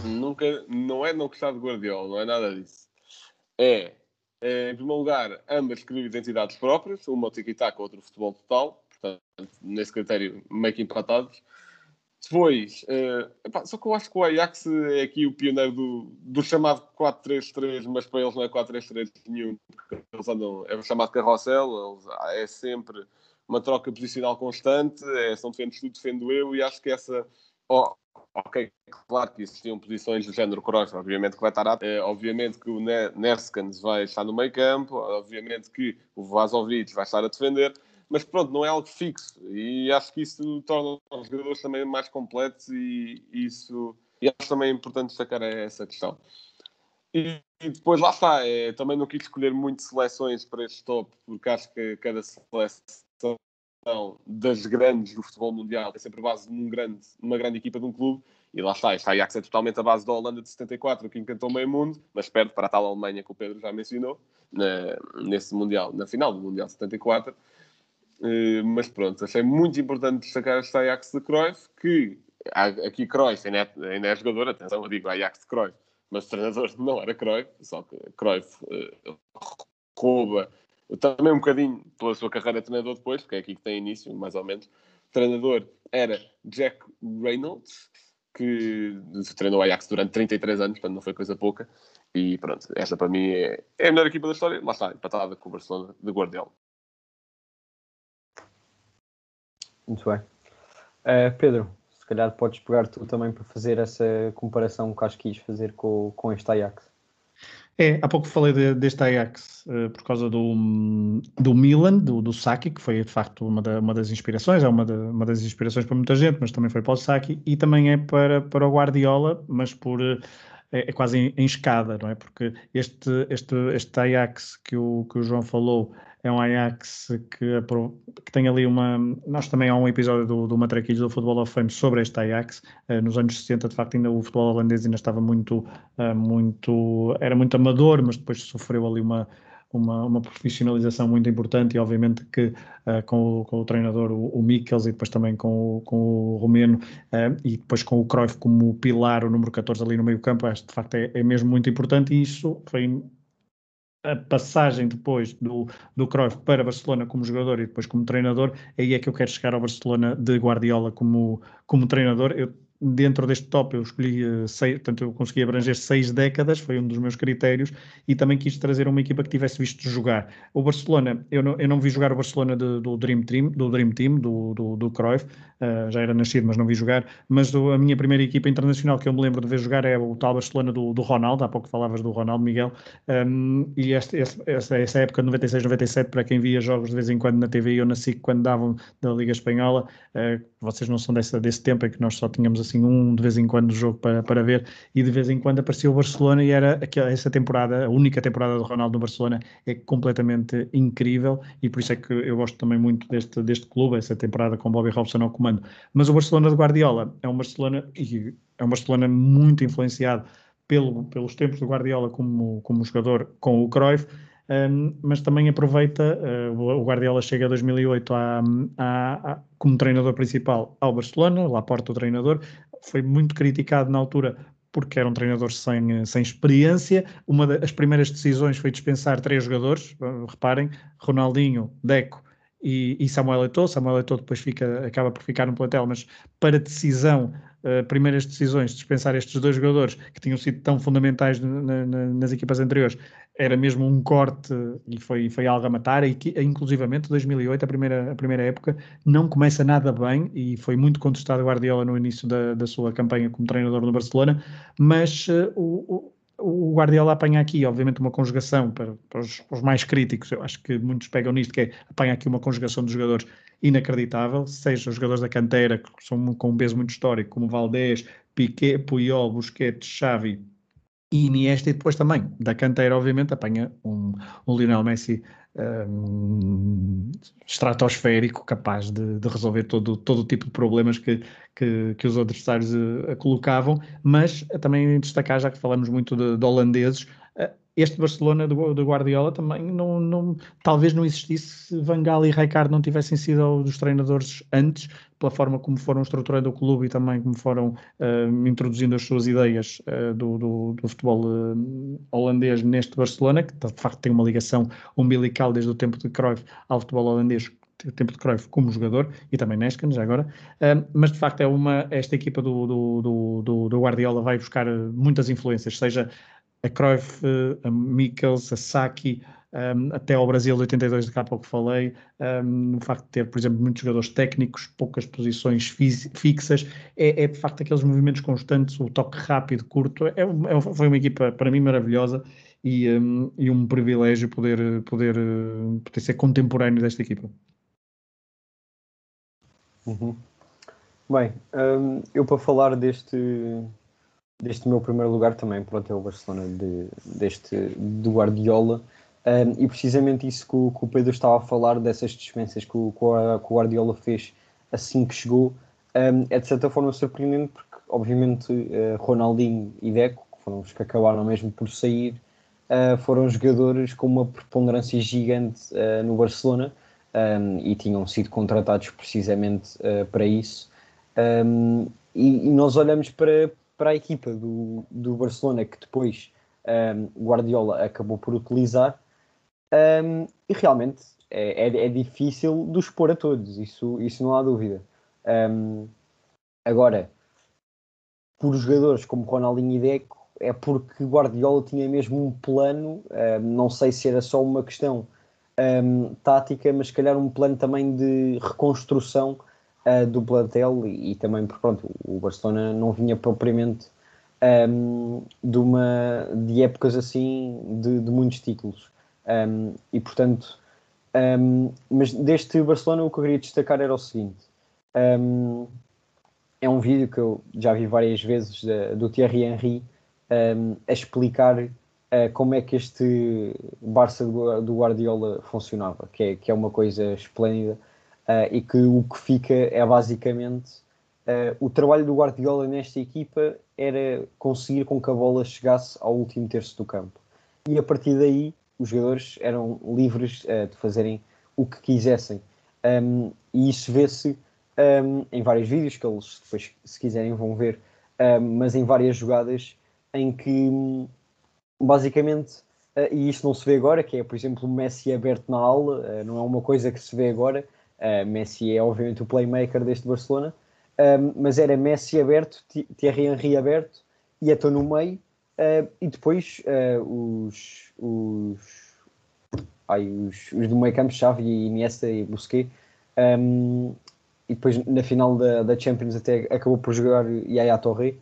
Nunca, não é não gostar de Guardiola, não é nada disso. É, é em primeiro lugar, ambas criam identidades próprias, uma o tiki-taka, outra o futebol total, portanto, nesse critério, meio que empatados. Depois, uh, epá, só que eu acho que o Ajax é aqui o pioneiro do, do chamado 4-3-3, mas para eles não é 4-3-3 nenhum, porque eles andam, é o chamado carrossel, eles, ah, é sempre uma troca posicional constante, é, são defendes tu, defendo eu, e acho que essa. Ok, claro que existiam posições do género Kroos, obviamente que vai estar é, obviamente que o Nerskans vai estar no meio campo, obviamente que o Vazovic vai estar a defender, mas pronto, não é algo fixo e acho que isso torna os jogadores também mais completos e isso e acho também importante destacar essa questão. E, e, depois lá está, é, também não quis escolher muito seleções para este top, porque acho que cada seleção das grandes do futebol mundial é sempre base grande, numa grande equipa de um clube, e lá está, esta Ajax é totalmente a base da Holanda de 74, que encantou meio mundo, mas perde para a tal Alemanha que o Pedro já mencionou, na, nesse Mundial, na final do Mundial 74, Uh, mas pronto, achei muito importante destacar esta Ajax de Cruyff, que aqui Cruyff ainda é, ainda é jogador, atenção, eu digo Ajax de Cruyff, mas o treinador não era Cruyff, só que Cruyff uh, rouba também um bocadinho pela sua carreira de treinador depois, porque é aqui que tem início, mais ou menos. O treinador era Jack Reynolds, que treinou Ajax durante 33 anos, portanto não foi coisa pouca. E pronto, esta para mim é, é a melhor equipa da história. Lá está, empatada com o Barcelona de Guardiola. Muito bem. Uh, Pedro, se calhar podes pegar tu também para fazer essa comparação que acho que quis fazer com, com este Ajax. É, há pouco falei de, deste Ajax uh, por causa do, do Milan, do, do Saki, que foi de facto uma, da, uma das inspirações, é uma, da, uma das inspirações para muita gente, mas também foi para o Saki, e também é para, para o Guardiola, mas por uh, é, é quase em, em, escada, não é? Porque este, este, este Ajax que o, que o João falou é um Ajax que, que tem ali uma. Nós também há um episódio do, do Matraquilhos do Futebol of Fame sobre este Ajax. Uh, nos anos 60, de facto, ainda o futebol holandês ainda estava muito, uh, muito. era muito amador, mas depois sofreu ali uma. Uma, uma profissionalização muito importante e obviamente que uh, com, o, com o treinador o, o Mikkels e depois também com o, com o Romeno e depois com o Cruyff como pilar, o número 14 ali no meio campo, acho de facto é, é mesmo muito importante e isso foi a passagem depois do, do Cruyff para Barcelona como jogador e depois como treinador, aí é que eu quero chegar ao Barcelona de Guardiola como, como treinador. Eu dentro deste top eu escolhi uh, seis, portanto eu consegui abranger seis décadas, foi um dos meus critérios, e também quis trazer uma equipa que tivesse visto jogar. O Barcelona, eu não, eu não vi jogar o Barcelona de, do, Dream Team, do Dream Team, do, do, do Cruyff, uh, já era nascido, mas não vi jogar, mas do, a minha primeira equipa internacional que eu me lembro de ver jogar é o tal Barcelona do, do Ronaldo, há pouco falavas do Ronaldo, Miguel, um, e este, este, essa, essa época de 96, 97, para quem via jogos de vez em quando na TV, eu nasci quando davam da Liga Espanhola, uh, vocês não são dessa, desse tempo em que nós só tínhamos assim um de vez em quando jogo para, para ver e de vez em quando aparecia o Barcelona e era aquela, essa temporada, a única temporada do Ronaldo no Barcelona é completamente incrível e por isso é que eu gosto também muito deste, deste clube, essa temporada com Bobby Robson ao comando. Mas o Barcelona de Guardiola é um Barcelona, é um Barcelona muito influenciado pelo, pelos tempos do Guardiola como, como jogador com o Cruyff, um, mas também aproveita, uh, o Guardiola chega a 2008 a, a, a, como treinador principal ao Barcelona, lá porta o treinador, foi muito criticado na altura porque era um treinador sem, sem experiência. Uma das primeiras decisões foi dispensar três jogadores, uh, reparem, Ronaldinho, Deco e, e Samuel Eto'o. Samuel Eto'o depois fica, acaba por ficar no plantel, mas para decisão, uh, primeiras decisões, dispensar estes dois jogadores que tinham sido tão fundamentais na, na, nas equipas anteriores, era mesmo um corte e foi, foi algo a matar. E que, inclusivamente, 2008, a primeira, a primeira época, não começa nada bem e foi muito contestado Guardiola no início da, da sua campanha como treinador no Barcelona, mas uh, o, o Guardiola apanha aqui, obviamente, uma conjugação para, para, os, os, mais críticos. Eu acho que muitos pegam nisto, que é apanha aqui uma conjugação de jogadores inacreditável, seja os jogadores da canteira, que são com um peso muito histórico, como Valdés, Piquet, Puyol, Busquets, Xavi, e Iniesta, e depois também da canteira, obviamente, apanha um, um Lionel Messi um, estratosférico, capaz de, de, resolver todo, todo o tipo de problemas que, que, que os adversários uh, colocavam, mas também destacar, já que falamos muito de, de holandeses, uh, este Barcelona do, do Guardiola também não, não, talvez não existisse se Van Gaal e Rijkaard não tivessem sido dos treinadores antes, pela forma como foram estruturando o clube e também como foram uh, introduzindo as suas ideias uh, do, do, do, futebol uh, holandês neste Barcelona, que de facto tem uma ligação umbilical desde o tempo de Cruyff ao futebol holandês tempo de Cruyff como jogador e também Neskens agora, mas de facto é uma, esta equipa do, do, do, do Guardiola vai buscar muitas influências, seja a Cruyff, a Mikkels, a Saki, um, até ao Brasil de 82, de cá a pouco falei, um, o facto de ter, por exemplo, muitos jogadores técnicos, poucas posições fixas, é, é, de facto aqueles movimentos constantes, o toque rápido, curto, é, é, foi uma equipa para mim maravilhosa e, um, e um privilégio poder, poder, poder ser contemporâneo desta equipa. Uhum. Bem, eu para falar deste, deste meu primeiro lugar também, pronto, é o Barcelona de, deste, do Guardiola. Um, e precisamente isso que o, que o, Pedro estava a falar, dessas dispensas que o, que o Guardiola fez assim que chegou, um, é de certa forma surpreendente, porque obviamente uh, Ronaldinho e Deco, que foram os que acabaram mesmo por sair, uh, foram jogadores com uma preponderância gigante uh, no Barcelona um, e tinham sido contratados precisamente para isso. E, e, nós olhamos para, para a equipa do, do Barcelona que depois Guardiola acabou por utilizar um, e realmente é, é, é, difícil de pôr a todos, isso, isso não há dúvida. Um, agora, por jogadores como Ronaldinho e Deco, é porque Guardiola tinha mesmo um plano, um, não sei se era só uma questão tática, mas se calhar um plano também de reconstrução do plantel e, e, também, porque pronto, o Barcelona não vinha propriamente de, uma, de épocas assim de, de muitos títulos. Um, e portanto, um, mas deste Barcelona o que eu queria destacar era o seguinte: um, é um vídeo que eu já vi várias vezes do Thierry Henry, um, a explicar uh, como é que este Barça do, do Guardiola funcionava, que é, que é uma coisa esplêndida uh, e que o que fica é basicamente uh, o trabalho do Guardiola nesta equipa era conseguir com que a bola chegasse ao último terço do campo. E a partir daí os jogadores eram livres de fazerem o que quisessem. Um, e isso vê-se um, em vários vídeos que eles depois, se quiserem, vão ver, um, mas em várias jogadas em que basicamente, uh, e isto não se vê agora, que é, por exemplo, o Messi aberto na aula, uh, não é uma coisa que se vê agora. Uh, Messi é obviamente o playmaker deste Barcelona, mas era Messi aberto, Thierry Henry aberto, e estou no meio, e depois os, os, ai, os, os do meio campo, Xavi, Iniesta e Busquets, um, e depois na final da, da Champions até acabou por jogar Yaya Torre.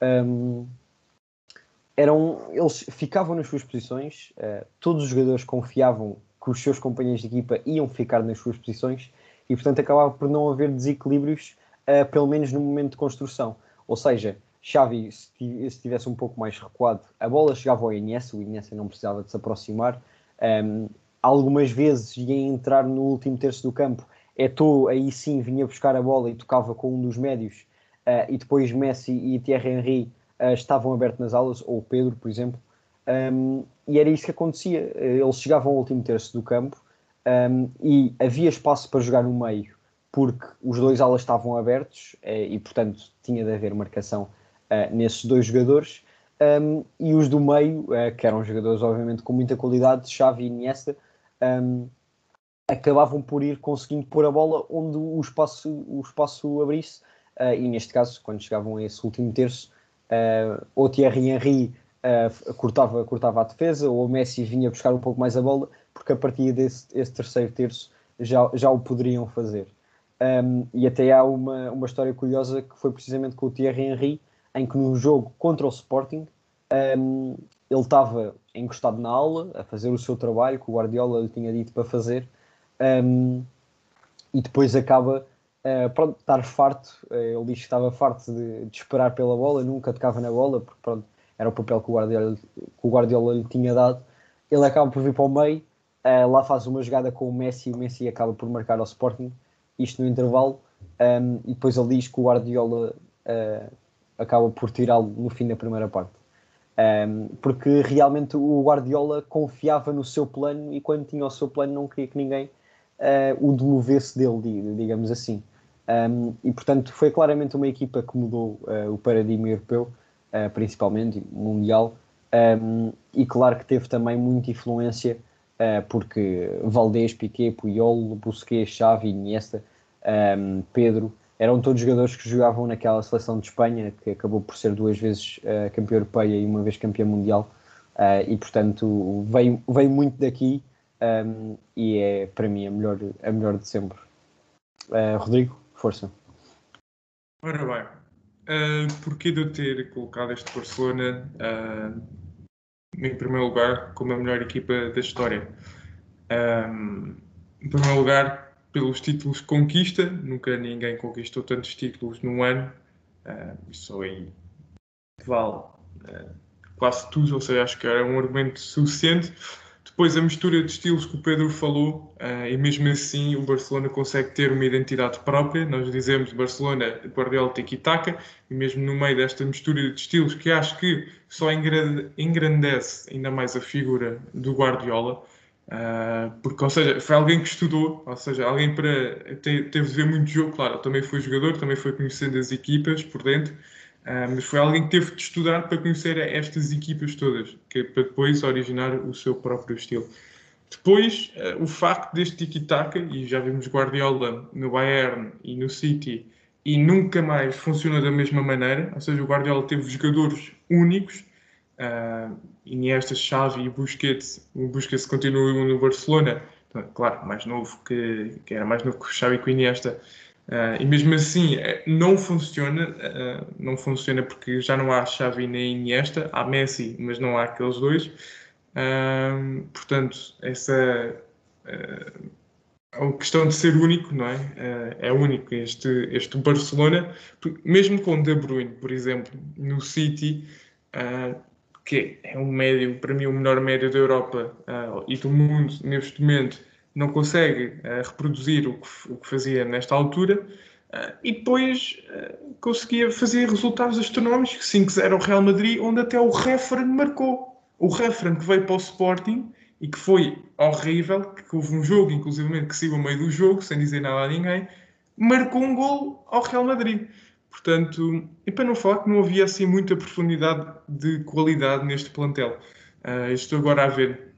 Um, eram, eles ficavam nas suas posições, uh, todos os jogadores confiavam que os seus companheiros de equipa iam ficar nas suas posições e, portanto, acabava por não haver desequilíbrios, uh, pelo menos no momento de construção. Ou seja, Xavi, se estivesse um pouco mais recuado, a bola chegava ao Iniesta, o Iniesta não precisava de se aproximar. Um, algumas vezes ia entrar no último terço do campo Eto'o aí sim vinha buscar a bola e tocava com um dos médios uh, e depois Messi e Thierry Henry uh, estavam abertos nas aulas, ou Pedro, por exemplo, um, e era isso que acontecia. Eles chegavam ao último terço do campo um, e havia espaço para jogar no meio porque os dois alas estavam abertos uh, e, portanto, tinha de haver marcação nesses dois jogadores. Um, e os do meio, que eram jogadores, obviamente, com muita qualidade, Xavi e Iniesta, um, acabavam por ir conseguindo pôr a bola onde o espaço, o espaço abrisse, uh, e neste caso, quando chegavam a esse último terço, uh, ou Thierry Henry uh, cortava, cortava a defesa, ou o Messi vinha buscar um pouco mais a bola, porque a partir desse terceiro terço já, já o poderiam fazer. Um, e até há uma, uma história curiosa que foi precisamente com o Thierry Henry, em que num jogo contra o Sporting, um, ele estava encostado na aula a fazer o seu trabalho que o Guardiola lhe tinha dito para fazer um, e depois acaba uh, pronto, estar farto. Uh, ele diz que estava farto de, de, esperar pela bola, nunca tocava na bola, porque pronto, era o papel que o Guardiola, que o Guardiola lhe tinha dado. Ele acaba por vir para o meio, uh, lá faz uma jogada com o Messi e o Messi acaba por marcar ao Sporting, isto no intervalo, um, e depois diz que o Guardiola acaba por tirá-lo no fim da primeira parte. Um, porque realmente o Guardiola confiava no seu plano e quando tinha o seu plano não queria que ninguém uh, o demovesse dele, digamos assim. Um, e portanto foi claramente uma equipa que mudou uh, o paradigma europeu, uh, principalmente mundial, e claro que teve também muita influência, porque Valdés, Piquet, Puyol, Busquets, Xavi, Iniesta, um, Pedro, eram todos jogadores que jogavam naquela seleção de Espanha, que acabou por ser duas vezes campeã europeia e uma vez campeã mundial, e portanto veio, veio muito daqui um, e é para mim a melhor, a melhor de sempre. Uh, Rodrigo, força. Ora bem, uh, porquê de eu ter colocado este Barcelona uh, em primeiro lugar como a melhor equipa da história? Um, em primeiro lugar, pelos títulos que conquista, nunca ninguém conquistou tantos títulos num ano, uh, isso aí vale uh, quase tudo, ou seja, acho que era um argumento suficiente. Depois a mistura de estilos que o Pedro falou, uh, e mesmo assim o Barcelona consegue ter uma identidade própria. Nós dizemos Barcelona, Guardiola, Tiki-Taka, e mesmo no meio desta mistura de estilos, que acho que só engrandece ainda mais a figura do Guardiola. Uh, porque, ou seja, foi alguém que estudou, ou seja, alguém para teve de ver muito jogo, claro, também foi jogador, também foi conhecendo as equipas por dentro, Uh, mas foi alguém que teve de estudar para conhecer estas equipas todas, que é para depois originar o seu próprio estilo. Depois, uh, o facto deste tiki-taka, e já vimos Guardiola no Bayern e no City, e nunca mais funciona da mesma maneira, ou seja, o Guardiola teve jogadores únicos, uh, Iniesta, Xavi e Busquets, o Busquets continua no Barcelona, claro, mais novo que, que era mais novo que o Xavi e o Iniesta, Uh, e mesmo assim eh, não funciona, uh, não funciona porque já não há Xavi nem Iniesta, há Messi, mas não há aqueles dois. Uh, portanto, essa a questão de ser único, não é? é único este, este Barcelona, mesmo com De Bruyne, por exemplo, no City, porque é um médio, para mim, o melhor médio da Europa e do mundo neste momento, não consegue uh, reproduzir o que, o que, fazia nesta altura. Uh, e depois conseguia fazer resultados astronómicos, 5-0 ao Real Madrid, onde até o Referen marcou. O Referen que veio para o Sporting e que foi horrível, que houve um jogo, inclusive, que saiu a meio do jogo, sem dizer nada a ninguém, marcou um gol ao Real Madrid. Portanto, e para não falar que não havia assim muita profundidade de qualidade neste plantel. Uh, estou agora a ver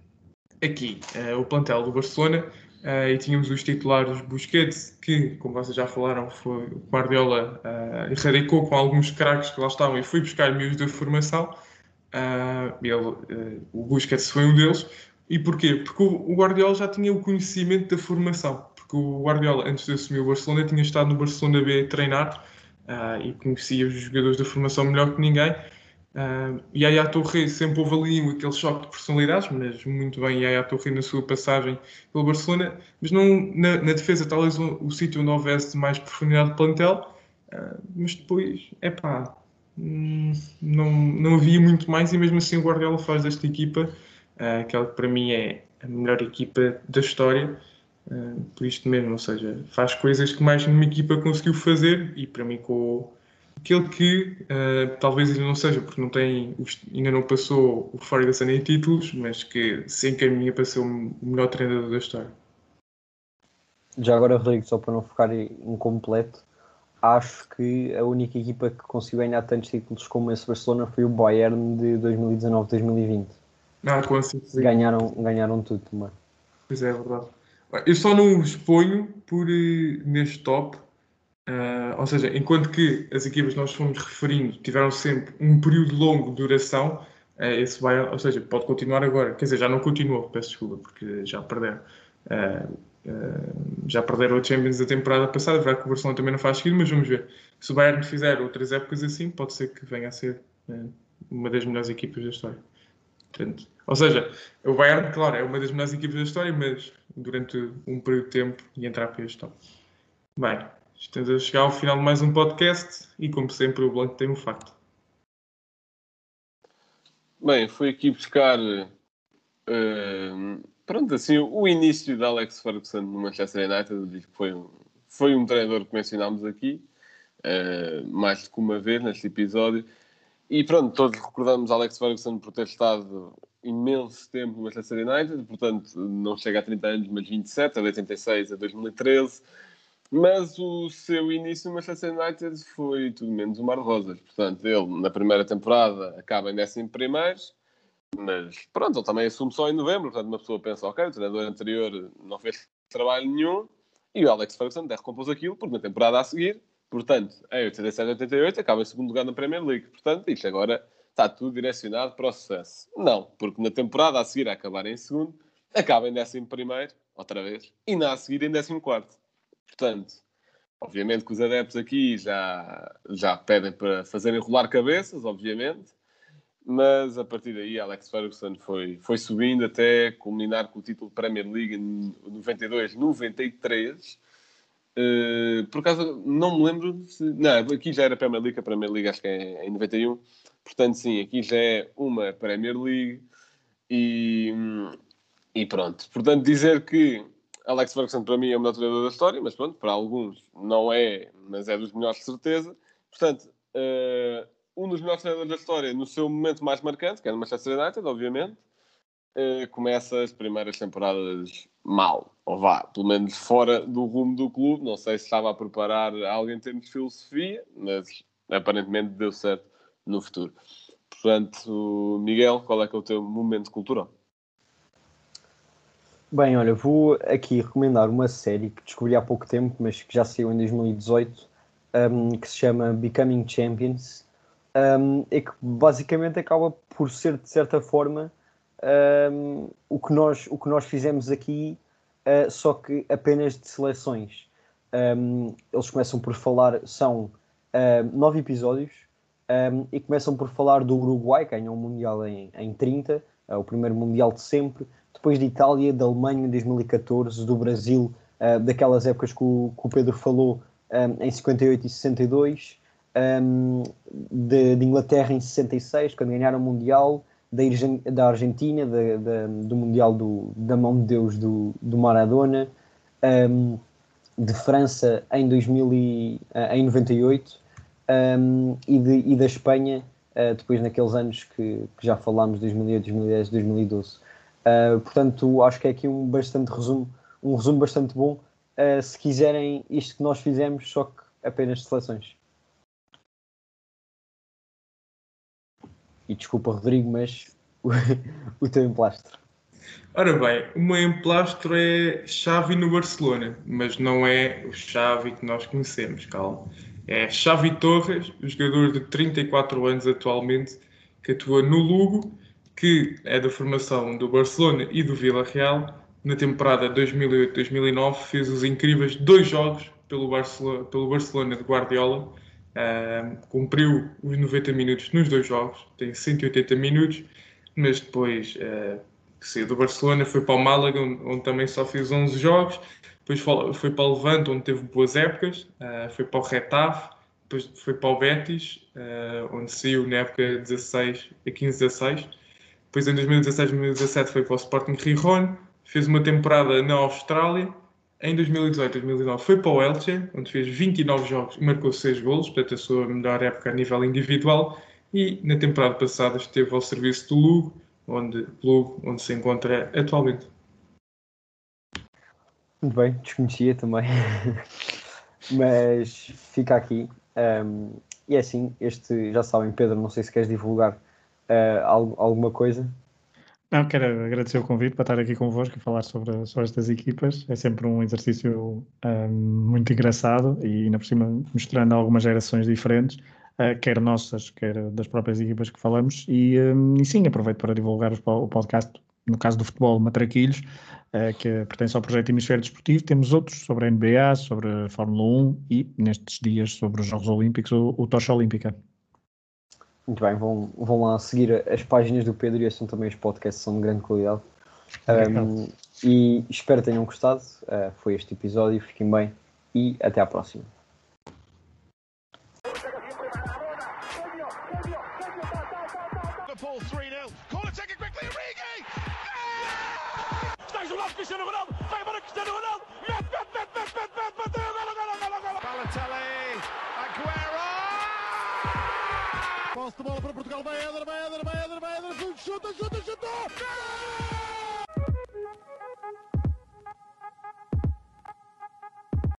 aqui uh, o plantel do Barcelona uh, e tínhamos os titulares Busquets, que, como vocês já falaram, foi o Guardiola uh, erradicou com alguns craques que lá estavam e foi buscar meios da formação. ele, o Busquets foi um deles. E porquê? Porque o Guardiola já tinha o conhecimento da formação. Porque o Guardiola, antes de assumir o Barcelona, tinha estado no Barcelona B a treinar e conhecia os jogadores da formação melhor que ninguém. Uh, Yaya Torre sempre houve ali aquele choque de personalidades, mas muito bem Yaya Torre na sua passagem pelo Barcelona, mas não, na, na defesa talvez o, o sítio onde houvesse mais profundidade de plantel, uh, mas depois, é pá, hum, não, não havia muito mais e mesmo assim o Guardiola faz desta equipa uh, aquela que para mim é a melhor equipa da história. Uh, por isto mesmo, ou seja, faz coisas que mais nenhuma equipa conseguiu fazer e para mim com aquele que uh, talvez ainda não seja, porque não tem, ainda não passou o Ferguson em títulos, mas que se encaminha para ser o melhor treinador da história. Já agora, Rodrigo, só para não ficar incompleto, acho que a única equipa que conseguiu ganhar tantos títulos como esse Barcelona foi o Bayern de 2019-2020. Ah, com certeza. Ganharam, ganharam tudo também. Pois é, é verdade. Eu só não os ponho por, uh, neste top, uh, ou seja, enquanto que as equipas que nós fomos referindo tiveram sempre um período longo de duração, uh, esse vai, ou seja, pode continuar agora. Quer dizer, já não continuou, peço desculpa, porque já perderam. já perderam o Champions da temporada passada, verá que o Barcelona também não faz seguido, mas vamos ver. Se o Bayern fizer outras épocas assim, pode ser que venha a ser uma das melhores equipas da história. Portanto, ou seja, o Bayern, claro, é uma das melhores equipas da história, mas durante um período de tempo e entrar para este top. Bem, estamos a chegar ao final de mais um podcast e, como sempre, o Blanco tem um facto. Bem, fui aqui buscar uh, pronto, assim, o início de Alex Ferguson no Manchester United, foi foi um treinador que mencionámos aqui, uh, mais do que uma vez neste episódio, e pronto, todos recordamos Alex Ferguson por ter estado imenso tempo no Manchester United, portanto não chega a 30 anos, mas 27, de 86 a 2013. Mas o seu início no Manchester United foi tudo menos um mar de rosas. Portanto, ele na primeira temporada acaba em 11 primeiros, mas pronto, ele também assume só em novembro. Portanto, uma pessoa pensa, ok, o treinador anterior não fez trabalho nenhum e o Alex Ferguson recompôs aquilo, porque na temporada a seguir Portanto, em 87 88 acaba em segundo lugar na Premier League. Portanto, isto agora está tudo direcionado para o sucesso. Não, porque na temporada a seguir a acabar em segundo, acaba em décimo primeiro, outra vez, e na a seguir em décimo quarto. Portanto, obviamente que os adeptos aqui já, já pedem para fazerem rolar cabeças, obviamente, mas a partir daí Alex Ferguson foi, foi subindo até culminar com o título Premier League em 92-93 Uh, por acaso, não me lembro se. Não, aqui já era Premier League, a Premier League acho que é em 91. Portanto, sim, aqui já é uma Premier League e, e pronto. Portanto, dizer que Alex Ferguson para mim é o melhor treinador da história, mas pronto, para alguns não é, mas é dos melhores de certeza. Portanto, uh, um dos melhores treinadores da história no seu momento mais marcante, que é no Manchester United, obviamente. Uh, começa as primeiras temporadas mal, ou vá, pelo menos fora do rumo do clube. Não sei se estava a preparar algo em termos de filosofia, mas aparentemente deu certo no futuro. Portanto, Miguel, qual é que é o teu momento cultural? Bem, olha, vou aqui recomendar uma série que descobri há pouco tempo, mas que já saiu em 2018, um, que se chama Becoming Champions, um, e que basicamente acaba por ser, de certa forma, um, o, que nós, o que nós fizemos aqui, uh, só que apenas de seleções. Um, eles começam por falar, são uh, nove episódios, um, e começam por falar do Uruguai, que ganhou o Mundial em, em 30, uh, o primeiro Mundial de sempre, depois de Itália, da Alemanha em 2014, do Brasil, uh, daquelas épocas que o, que o Pedro falou, um, em 58 e 62, um, de, de, Inglaterra em 66, quando ganharam o Mundial, da, da Argentina, do Mundial do, da mão de Deus do, do Maradona, um, de França em, 2000 e, eh, em 98 um, e, de, e da Espanha eh, depois naqueles anos que, que já falámos, 2008, 2010, 2012. Uh, portanto, acho que é aqui um bastante resumo, um resumo bastante bom. Uh, se quiserem isto que nós fizemos, só que apenas seleções. E desculpa, Rodrigo, mas o, o teu emplastro. Ora bem, o meu emplastro é Xavi no Barcelona, mas não é o Xavi que nós conhecemos, calma. É Xavi Torres, jogador de 34 anos atualmente, que atua no Lugo, que é da formação do Barcelona e do Villarreal. Na temporada 2008-2009 fez os incríveis dois jogos pelo Barcelona, pelo Barcelona de Guardiola. Uh, cumpriu os 90 minutos nos dois jogos, tem 180 minutos, mas depois uh, saiu do Barcelona, foi para o Málaga, onde, onde, também só fez 11 jogos, depois foi para o Levante, onde teve boas épocas, uh, foi para o Retafe, depois foi para o Betis, onde saiu na época 16 a 15-16, depois em 2016-2017 foi para o Sporting Gijón, fez uma temporada na Austrália, em 2018-2019 foi para o Elche, onde fez 29 jogos e marcou 6 golos, portanto a sua melhor época a nível individual, e na temporada passada esteve ao serviço do Lugo, onde, Lugo, onde se encontra atualmente. Muito bem, desconhecia também, mas fica aqui. Um, e é assim, este, já sabem, Pedro, não sei se queres divulgar uh, alguma coisa. Não, quero agradecer o convite para estar aqui convosco e falar sobre, sobre estas equipas. É sempre um exercício um, muito engraçado e, ainda por cima, mostrando algumas gerações diferentes, uh, quer nossas, quer das próprias equipas que falamos. E, um, e sim, aproveito para divulgar o podcast, no caso do futebol, Matraquilhos, uh, que pertence ao projeto Hemisfério Desportivo. Temos outros sobre a NBA, sobre a Fórmula 1 e, nestes dias, sobre os Jogos Olímpicos, o, o Tocha Olímpica. Muito bem, vão, vão lá seguir as páginas do Pedro e são também os podcasts, são de grande qualidade. Um, e espero que tenham gostado. Uh, foi este episódio, fiquem bem e até à próxima. Posse de bola para Portugal, vai Éder, vai Éder, vai Éder, vai Éder, chuta, chuta, chuta! Gol!